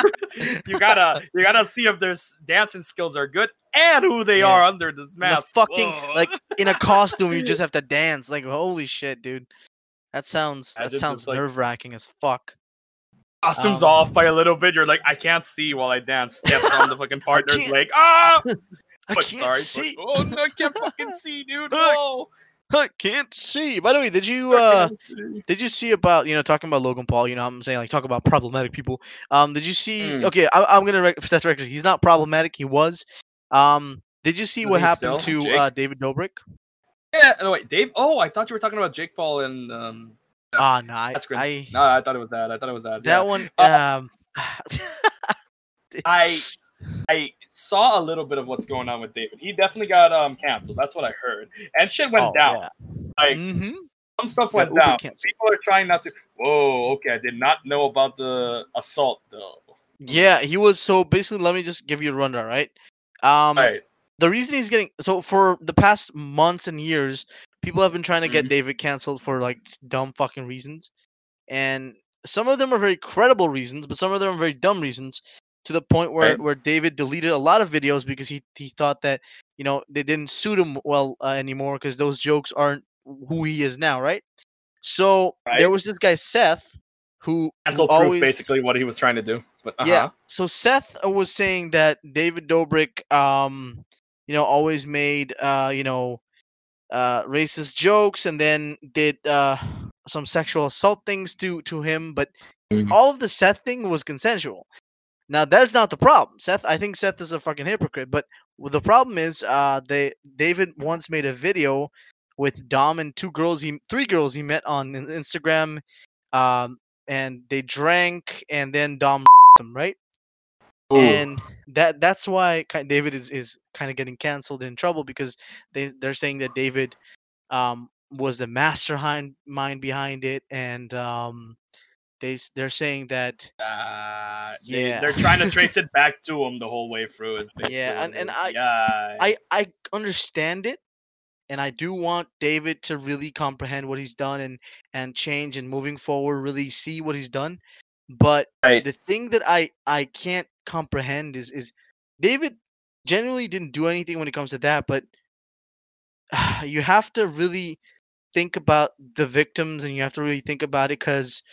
you gotta you gotta see if their dancing skills are good and who they Yeah. are under this mask. fucking Whoa. like in a costume, you just have to dance. Like holy shit, dude. That sounds that Imagine sounds just, like- nerve wracking as fuck. costumes um, off by a little bit. You're like, I can't see while I dance. Steps on the fucking partner's can't- leg. Ah, I but can't sorry. see. But, oh no, I can't fucking see, dude. Whoa. I can't see. By the way, did you uh did you see about you know talking about Logan Paul? You know, I'm saying like talk about problematic people. Um, did you see? Mm. Okay, I, I'm gonna rec- set the record. He's not problematic. He was. Um, did you see Is what he happened still? to Jake? uh, David Dobrik? Yeah. No wait, Dave. Oh, I thought you were talking about Jake Paul and um. Ah, no, I. I No, I thought it was that. I thought it was that. that yeah. one. Uh, Um, I I saw a little bit of what's going on with David. He definitely got um canceled. That's what I heard. And shit went oh, down. yeah. Like Mhm. some stuff went down. canceled. People are trying not to. Whoa, okay. I did not know about the assault though. Yeah, he was so basically. Let me just give you a rundown, right? Um, Right. The reason he's getting so for the past months and years, people have been trying to get Mhm. David canceled for like dumb fucking reasons, and some of them are very credible reasons, but some of them are very dumb reasons. To the point where Right. where David deleted a lot of videos because he he thought that you know they didn't suit him well uh, anymore because those jokes aren't who he is now, right? So there was this guy Seth who Cancel proof, always basically what he was trying to do. But uh-huh. yeah. So Seth uh, was saying that David Dobrik, um, you know, always made, uh, you know, uh, racist jokes and then did uh, some sexual assault things to to him. But Mhm. all of the Seth thing was consensual. Now that's not the problem. Seth, I think Seth is a fucking hypocrite. But the problem is, uh, they David once made a video with Dom and two girls, he three girls he met on Instagram, um, and they drank, and then Dom them, right? Ooh. and that that's why David is is kind of getting canceled in trouble because they they're saying that David um was the mastermind mind behind it and um they they're saying that Uh, they, Yeah. they're trying to trace it back to him the whole way through. Is Yeah, and- and. I- Yikes. I I understand it and I do want David to really comprehend what he's done and and change and moving forward really see what he's done but right. the thing that I I can't comprehend is is David genuinely didn't do anything when it comes to that, but you have to really think about the victims and you have to really think about it because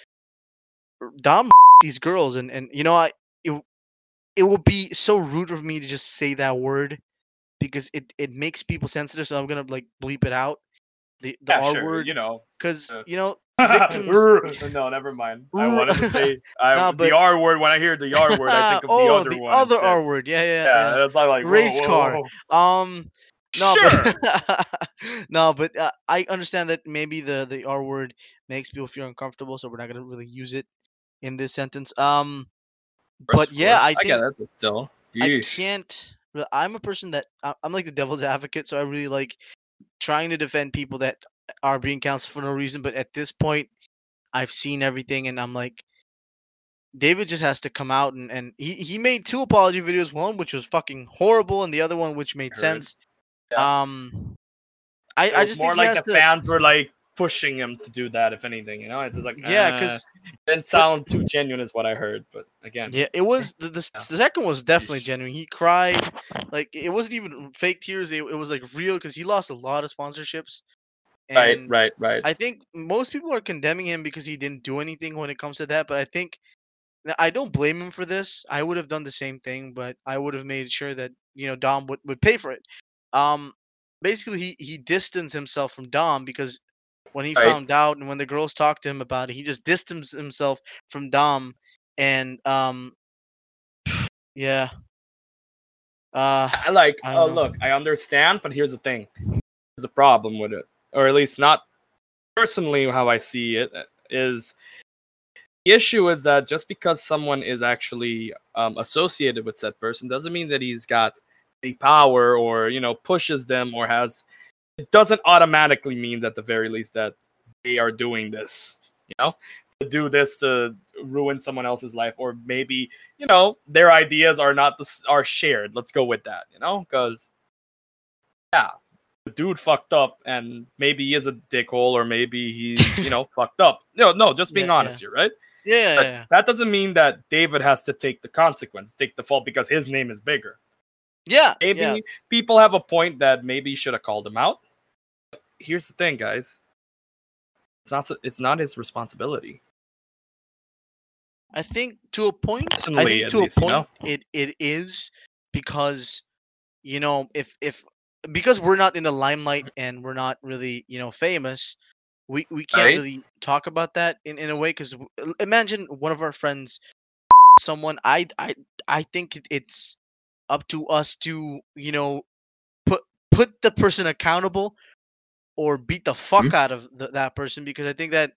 Dom these girls and and you know I it it would be so rude of me to just say that word because it it makes people sensitive so I'm gonna like bleep it out the the yeah, R sure. word You know. because uh, you know no, never mind. I wanted to say I, Nah, but- the R word. When I hear the R word, I think of the oh other the one. other instead. R word yeah yeah Yeah, yeah. it's not like Race whoa, car. whoa. Um, no, Sure. but no, but uh, I understand that maybe the the R word makes people feel uncomfortable, so we're not gonna really use it in this sentence. Um, but yeah, course. I I think get it. But still, I can't. I'm a person that I'm like the devil's advocate, so I really like trying to defend people that are being canceled for no reason. But at this point, I've seen everything, and I'm like, David just has to come out and and he he made two apology videos, one which was fucking horrible, and the other one which made sense. Yeah. Um, I I just more think like the to. fans were like pushing him to do that. If anything, you know, it's just like Yeah, uh, because didn't sound too genuine, is what I heard. But again, yeah, it was the, the, Yeah. the second was definitely genuine. He cried, like it wasn't even fake tears. It, it was like real because he lost a lot of sponsorships. Right, And right, right. I think most people are condemning him because he didn't do anything when it comes to that. But I think I don't blame him for this. I would have done the same thing, but I would have made sure that you know Dom would, would pay for it. Um, basically, he he distanced himself from Dom because when he Right. found out and when the girls talked to him about it, he just distanced himself from Dom and um, yeah. Uh, I like. Oh, know. look, I understand, but here's the thing: there's a problem with it, or at least not personally how I see it. uh, the issue is that just because someone is actually um, associated with said person doesn't mean that he's got the power or you know pushes them or has. It doesn't automatically means at the very least that they are doing this. You know, to do this to ruin someone else's life, or maybe you know their ideas are not the, are shared. Let's go with that. You know, because yeah, the dude fucked up, and maybe he is a dickhole, or maybe he's you know fucked up. No, no, just being Yeah, honest here, right? yeah, But yeah, yeah. that doesn't mean that David has to take the consequence, take the fault because his name is bigger. yeah, Maybe yeah. people have a point that maybe he should have called him out. But here's the thing, guys. It's not. s- It's not his responsibility. I think to a point, I Personally, think at to least, a you point know? it it is because you know if if because we're not in the limelight and we're not really you know famous we we can't Right. really talk about that in, in a way because imagine one of our friends someone i i i think it's up to us to you know put put the person accountable or beat the fuck Mm-hmm. out of the, that person because i think that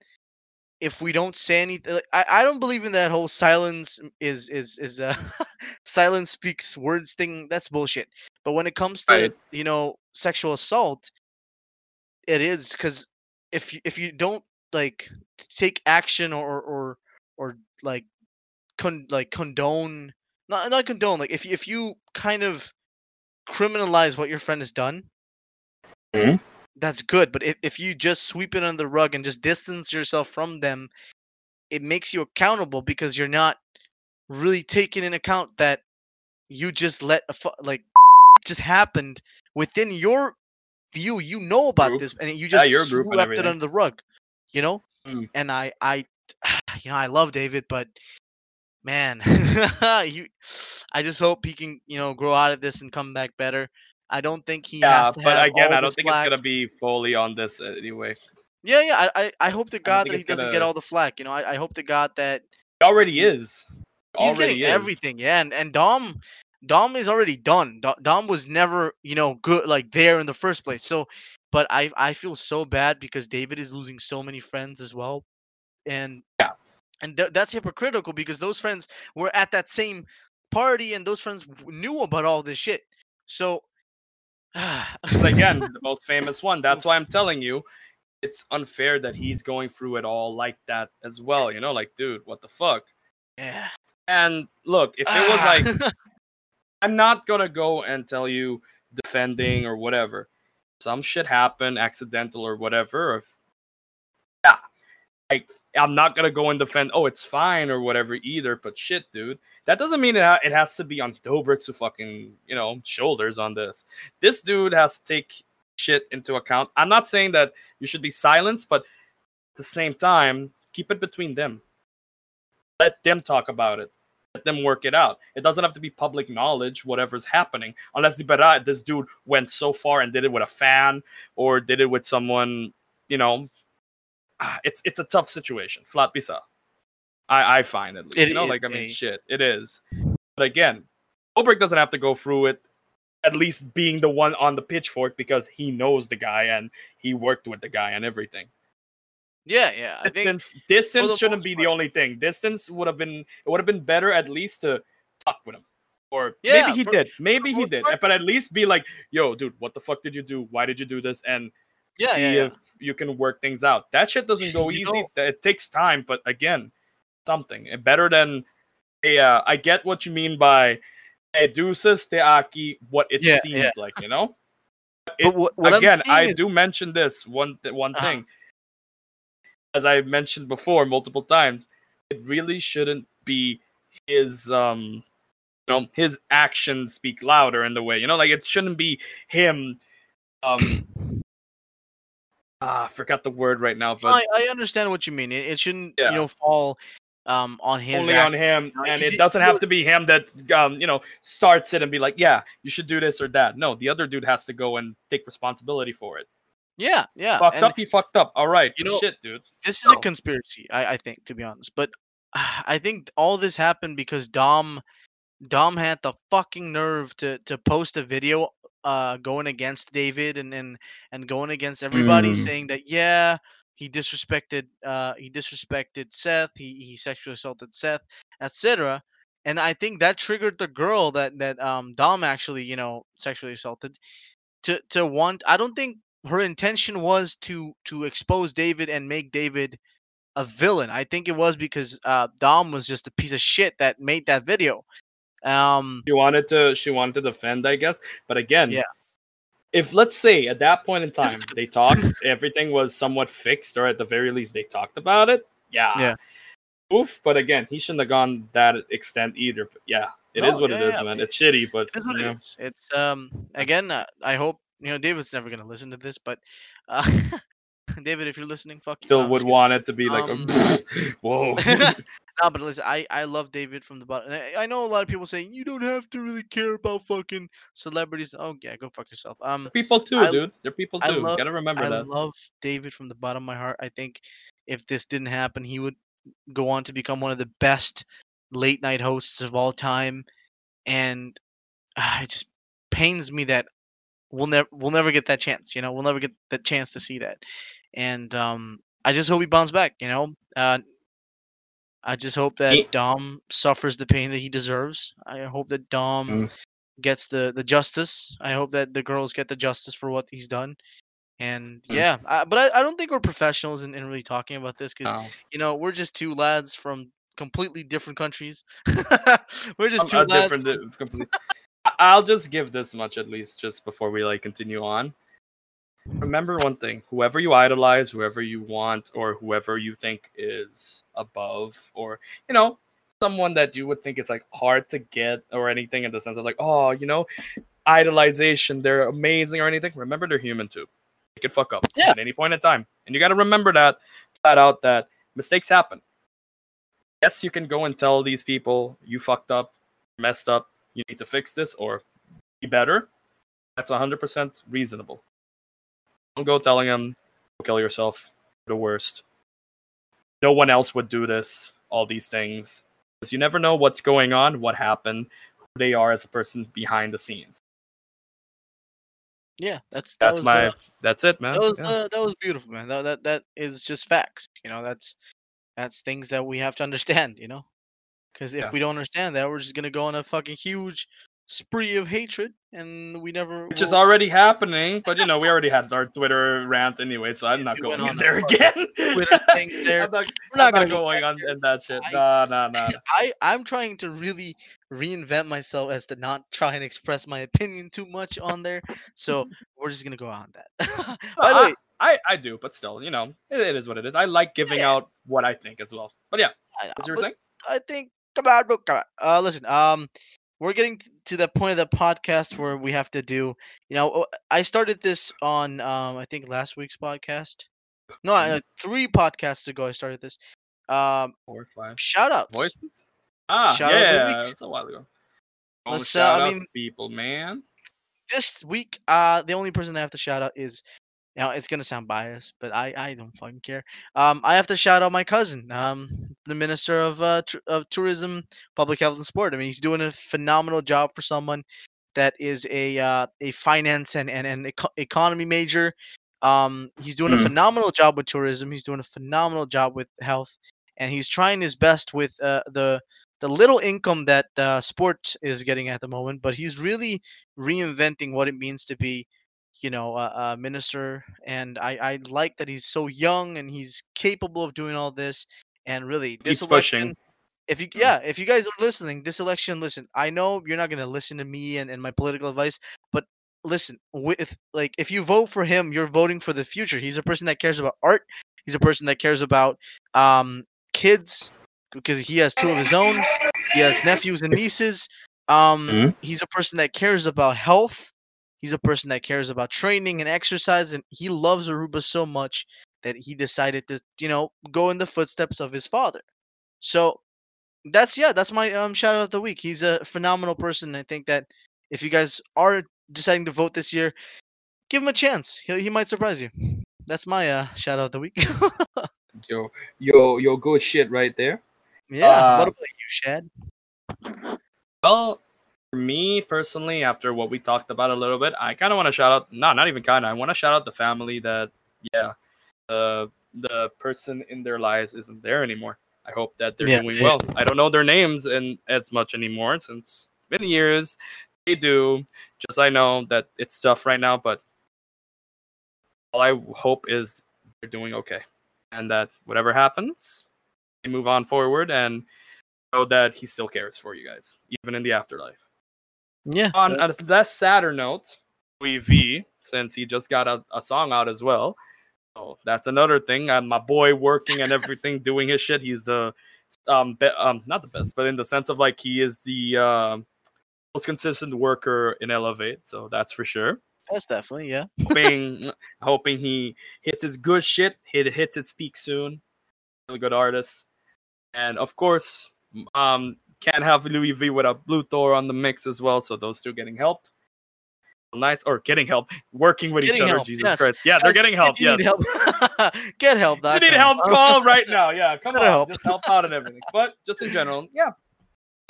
if we don't say anything like, I, I don't believe in that whole silence is is is uh silence speaks words thing that's bullshit but when it comes to Right. you know sexual assault it is because if you if you don't like take action or or or like con like condone not not condone like if you- if you kind of criminalize what your friend has done Mhm. That's good but if, if you just sweep it under the rug and just distance yourself from them it makes you accountable because you're not really taking in account that you just let a fu- like just happened within your view you know about Group. this and you just group swept it under the rug you know Mm. and i i you know i love david but man you i just hope he can you know grow out of this and come back better i don't think he Yeah, has to but again, I don't think flack. it's gonna be fully on this uh, anyway. yeah yeah I, I i hope to god that he doesn't get gonna- all the flack you know i, I hope to god that he already is. he's Already getting is. everything yeah and, and dom dom is already done dom was never you know good like there in the first place so but i i feel so bad because david is losing so many friends as well and Yeah. and th- that's hypocritical because those friends were at that same party and those friends knew about all this shit so again, the most famous one. That's why I'm telling you, it's unfair that he's going through it all like that as well. You know, like, dude, what the fuck? yeah And look, if it was like, Ah. I'm not gonna go and tell you defending or whatever. Some shit happened, accidental or whatever. If yeah, like I'm not gonna go and defend. Oh, it's fine or whatever either. But shit, dude, that doesn't mean it, ha- it has to be on Dobrik's fucking you know shoulders on this. This dude has to take shit into account. I'm not saying that you should be silenced, but at the same time, keep it between them. Let them talk about it let them work it out. It doesn't have to be public knowledge, whatever's happening, unless this dude went so far and did it with a fan or did it with someone, you know. Ah, It's it's a tough situation. Flat bisa. I I find at least. It you know, is like I mean, a- shit, it is. But again, Dobrik doesn't have to go through it. At least being the one on the pitchfork because he knows the guy and he worked with the guy and everything yeah yeah i think distance distance shouldn't be the only thing. Distance would have been it would have been better at least to talk with him. Or Yeah, maybe he for- did. Maybe he did. part- But at least be like, yo, dude, what the fuck did you do? Why did you do this? And yeah see yeah, if you can work things out. That shit doesn't go You easy. know- It takes time, but again, something. Better than yeah, I get what you mean by Edusa Steaki, what it seems like, you know? but what, what again, I is- do mention this one th- one Uh-huh. thing. As I mentioned before multiple times, it really shouldn't be his um you know his actions speak louder in the way you know like it shouldn't be him um ah I forgot the word right now but I, I understand what you mean. It, it shouldn't, Yeah. you know, fall um on his only act- on him No, and it doesn't have to be him that um you know starts it and be like yeah you should do this or that no the other dude has to go and take responsibility for it Yeah, yeah. fucked and up he fucked up all right You know- shit dude this is a conspiracy, I, I think, to be honest. But I think all this happened because Dom Dom had the fucking nerve to to post a video uh going against David and and, and going against everybody Mm. saying that yeah he disrespected uh he disrespected Seth he he sexually assaulted Seth etc and I think that triggered the girl that that um Dom actually you know sexually assaulted to to want I don't think her intention was to to expose David and make David a villain. I think it was because uh, Dom was just a piece of shit that made that video. Um, she wanted to she wanted to defend i guess but again Yeah. if let's say at that point in time they talked everything was somewhat fixed or at the very least they talked about it yeah Yeah. oof but again he shouldn't have gone that extent either but yeah it is No, what it yeah, is yeah, man it- it's shitty but it is what you it is. It's um again. Uh, I hope you know David's never gonna listen to this, but uh, David, if you're listening, fuck you. Still No, would want it to be like Um, a whoa. no, but listen, I I love David from the bottom. I, I know a lot of people saying you don't have to really care about fucking celebrities. Oh yeah, go fuck yourself. Um, people too, I- dude. They're people too. love- Gotta remember I that. I love David from the bottom of my heart. I think if this didn't happen, he would go on to become one of the best late night hosts of all time. And ah, it just pains me that we'll never we'll never get that chance. You know, we'll never get that chance to see that. And um, I just hope he bounces back. You know, uh, I just hope that Dom suffers the pain that he deserves. I hope that Dom Mm. gets the the justice. I hope that the girls get the justice for what he's done. And Mm. yeah, I, but I, I don't think we're professionals in, in really talking about this because No. you know we're just two lads from completely different countries. we're just Um, two lads. complete. I- I'll just give this much at least, just before we like continue on. Remember one thing: whoever you idolize, whoever you want, or whoever you think is above, or you know, someone that you would think it's like hard to get or anything in the sense of like, oh, you know, idolization, they're amazing or anything. Remember, they're human too. They could fuck up Yeah. at any point in time, and you got to remember that flat out that mistakes happen. Yes, you can go and tell these people you fucked up, messed up, you need to fix this or be better. That's 100% reasonable. Don't go telling him, go kill yourself, the worst. No one else would do this, all these things. Because you never know what's going on, what happened, who they are as a person behind the scenes. yeah, that's that That's was, my, uh, that's it, man. that was Yeah. uh, that was beautiful, man. That, that that is just facts. You know, that's that's things that we have to understand. You know, because if Yeah. we don't understand that, we're just gonna go on a fucking huge spree of hatred, and we never. Which is already happening, but you know, we already had our Twitter rant anyway, so I'm not going on there again. Twitter thing there. I'm not, We're not I'm gonna not go going on there. in that shit. I- Nah, nah, nah. I I'm trying to really reinvent myself as to not try and express my opinion too much on there. So we're just gonna go on that. By the I- way, I, I do, but still, you know, it, it is what it is. I like giving Yeah. out what I think as well. But yeah, I, as you were saying, I think come on, bro, come on. Uh, listen, um, we're getting to that point of the podcast where we have to do. You know, uh, I started this on um, I think last week's podcast. No, uh, three podcasts ago I started this. Um, four, five shout outs. voices. Ah, Shout out the yeah, it's a while ago. Oh, Let's, uh, shout I out mean- people, man. this week, uh, the only person I have to shout out is, now it's gonna sound biased, but I I don't fucking care. Um, I have to shout out my cousin, um, the minister of uh tr- of tourism, public health and sport. I mean, he's doing a phenomenal job for someone that is a uh, a finance and and an eco- economy major. Um, he's doing a Mm. phenomenal job with tourism. He's doing a phenomenal job with health, and he's trying his best with uh, the the little income that uh, sport is getting at the moment. But he's really reinventing what it means to be, you know, a, minister. And I, I like that he's so young and he's capable of doing all this. And really, this pushing. election, if you Mm. yeah, if you guys are listening, this election, listen, I know you're not gonna listen to me and, and my political advice, but listen, with like if you vote for him, you're voting for the future. He's a person that cares about art. He's a person that cares about um kids because he has two of his own. He has nephews and nieces. Um, Mhm. he's a person that cares about health. He's a person that cares about training and exercise, and he loves Aruba so much that he decided to, you know, go in the footsteps of his father. So that's yeah, that's my um shout out of the week. He's a phenomenal person. I think that if you guys are deciding to vote this year, give him a chance. He he might surprise you. That's my uh shout out of the week. Yo, yo, yo, good shit right there. yeah. Uh, what about you, Shad? Well, for me personally, after what we talked about a little bit, I kind of want to shout out. No, not even kind of. I want to shout out the family that, yeah, the the person in their lives isn't there anymore. I hope that they're Yeah, doing well. I don't know their names and as much anymore since it's been years. They do. Just I know that it's tough right now, but all I hope is they're doing okay, and that whatever happens, they move on forward and know that he still cares for you guys, even in the afterlife. Yeah. On a less sadder note, we V, since he just got a, a song out as well. So that's another thing. And my boy working and everything, doing his shit. He's the um, be, um not the best, but in the sense of like he is the uh, most consistent worker in Elevate. So that's for sure. That's definitely yeah. hoping hoping he hits his good shit. Hit hits its peak soon. Really good artist, and of course, um, can't have Louis V without Blue Thor on the mix as well. So those two getting help. Nice or getting help, working with each other. help, Jesus yes. Christ, yeah, they're getting help. Yes, help, get help. You need help, call right now. Yeah, come on, help. just help out and everything. But just in general, yeah.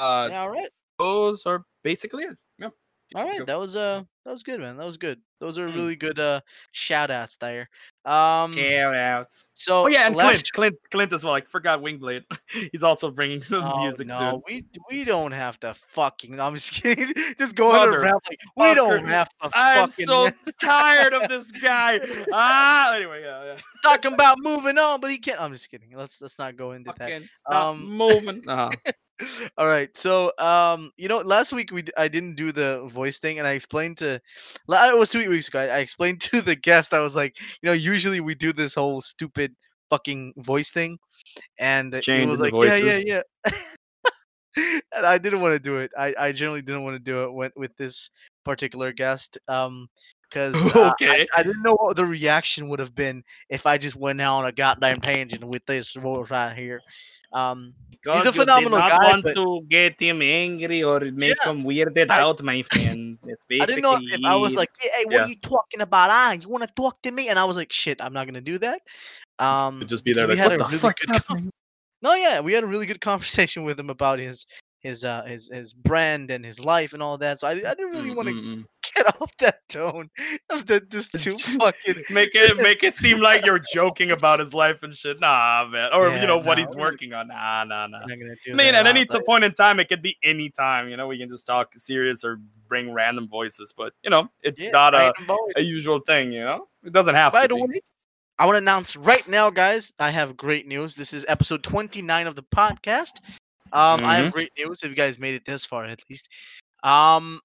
Uh, Yeah, all right. those are basically it. Yeah. All right, that was uh that was good, man. That was good. Those are Mm. really good uh shout outs there. Um Shout outs. so Oh yeah, and last Clint, Clint, Clint as well. I forgot Wingblade. He's also bringing some Oh, music no, soon. we we don't have to fucking. I'm just kidding. just go Mother around like we don't have to I'm fucking so tired of this guy. Ah, anyway, yeah, yeah. talking about moving on, but he can't. I'm just kidding. Let's let's not go into that. Stop Um, moving. Uh-huh. All right. So, um, you know, last week we d- I didn't do the voice thing, and I explained to, la- it was two weeks ago. I, I explained to the guest. I was like, you know, usually we do this whole stupid fucking voice thing, and he was the like, yeah, yeah, voices. yeah. and I didn't want to do it. I I generally didn't want to do it with with this particular guest. Um. Because uh, Okay. I, I didn't know what the reaction would have been if I just went out on a goddamn tangent with this voice right here. Um, Because a you did phenomenal guy, want but- to get him angry or make Yeah. him weirded I- out, my friend. It's I didn't know if I was like, "Hey, hey, what Yeah. are you talking about? Ah, you want to talk to me?" And I was like, "Shit, I'm not gonna do that." Um, just be there we like, had what a really good. con- no, yeah, we had a really good conversation with him about his his uh his his brand and his life and all that. So I, I didn't really want to get off that tone of the just too fucking. make it make it seem like you're joking about his life and shit. Nah, man. Or Yeah, you know what he's working on. Nah, nah, nah. I'm not gonna do I mean, at any but- point in time, it could be any time. You know, we can just talk serious or bring random voices, but you know, it's yeah, not a, a usual thing. You know, it doesn't have By to the way, I want to announce right now, guys. I have great news. This is episode 29 of the podcast. Um, I Mm-hmm. have great news if you guys made it this far, at least. Um,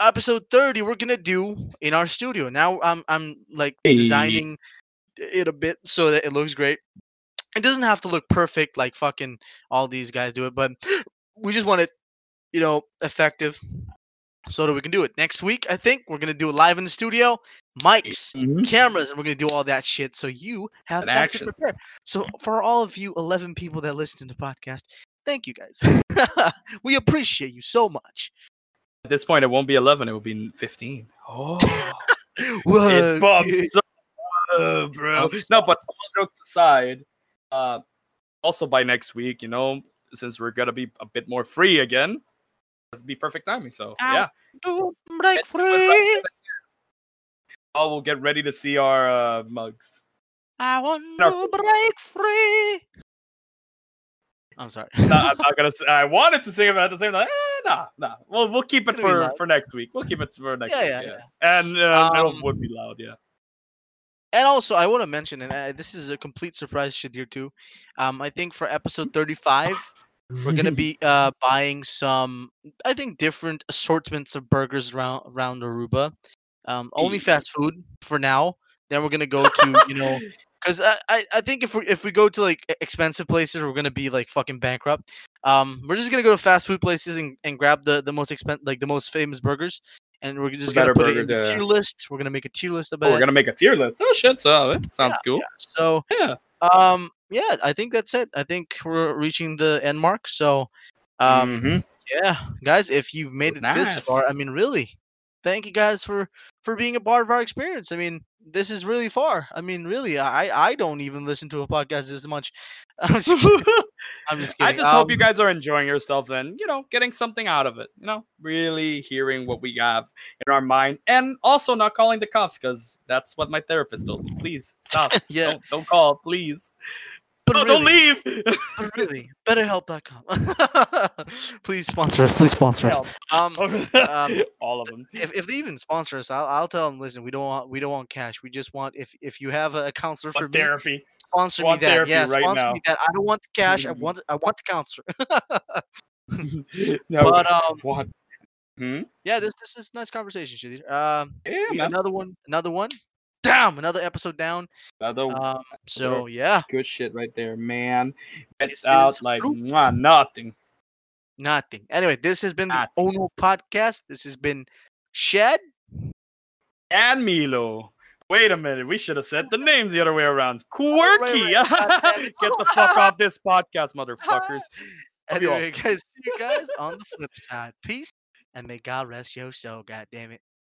episode 30, we're gonna do in our studio. Now, I'm I'm like Hey. designing it a bit so that it looks great. It doesn't have to look perfect like fucking all these guys do it, but we just want it, you know, effective so that we can do it next week. I think we're gonna do it live in the studio, mics, Mhm. cameras, and we're gonna do all that shit. So you have That that to prepare. So for all of you 11 people that listen to the podcast, thank you guys. we appreciate you so much. At this point, it won't be 11; it will be 15. Oh, it bumps up, bro. No, but all jokes aside, uh, also by next week, you know, since we're gonna be a bit more free again, that'd be perfect timing. So yeah, break free. oh, we'll get ready to see our uh, mugs. I want to break free. I'm sorry. No, I'm not gonna. Say, I wanted to sing it at the same time. Eh, nah, nah. We'll we'll keep it for for next week. We'll keep it for next Yeah, week. yeah, Yeah, and uh, Um, it would be loud. Yeah. And also, I want to mention, and uh, this is a complete surprise, Shadir too. Um, I think for episode 35, we're gonna be uh buying some, I think, different assortments of burgers around around Aruba. Um, only fast food for now. Then we're gonna go to you know, because I, I I think if we if we go to like expensive places, we're gonna be like fucking bankrupt. Um, we're just gonna go to fast food places and, and grab the the most expen like the most famous burgers, and we're just gonna put it in the tier list. We're gonna make a tier list Oh, about. we're gonna make a tier list. Oh shit! So that sounds cool. So Yeah. um yeah, I think that's it. I think we're reaching the end mark. So um Mhm. yeah, guys, if you've made it this far, I mean really, thank you guys for for being a part of our experience. I mean, this is really far. I mean, really, I I don't even listen to a podcast this much. I'm just kidding. I'm just I kidding. just hope you Um, guys are enjoying yourself and you know getting something out of it. You know, really hearing what we have in our mind, and also not calling the cops because that's what my therapist told me. Please stop. Yeah, Don't, don't call, please. But No, really, don't leave. but really, betterhelp.com. please sponsor us. Please sponsor us. Help. Um, All of them. if, if they even sponsor us, I'll, I'll tell them. Listen, we don't want we don't want cash. We just want if if you have a counselor for me, therapy. sponsor me that. Yeah, right sponsor now. me that. I don't want the cash. I Mhm. want I want the counselor. no, but um, what? Hmm? yeah, this this is nice conversation, Shadir. Um, Yeah, another one, another one. Damn, another episode down. Another Um, so yeah, good shit right there, man. It's out like mwah, nothing. nothing. Anyway, this has been the Nothing. Ono podcast. This has been Shed. and Milo. Wait a minute, we should have said the names the other way around. Quirky. right. God damn. Get the fuck off this podcast, motherfuckers. Love you all. Anyway, guys, see you guys on the flip side. Peace, and may God rest your soul. God damn it.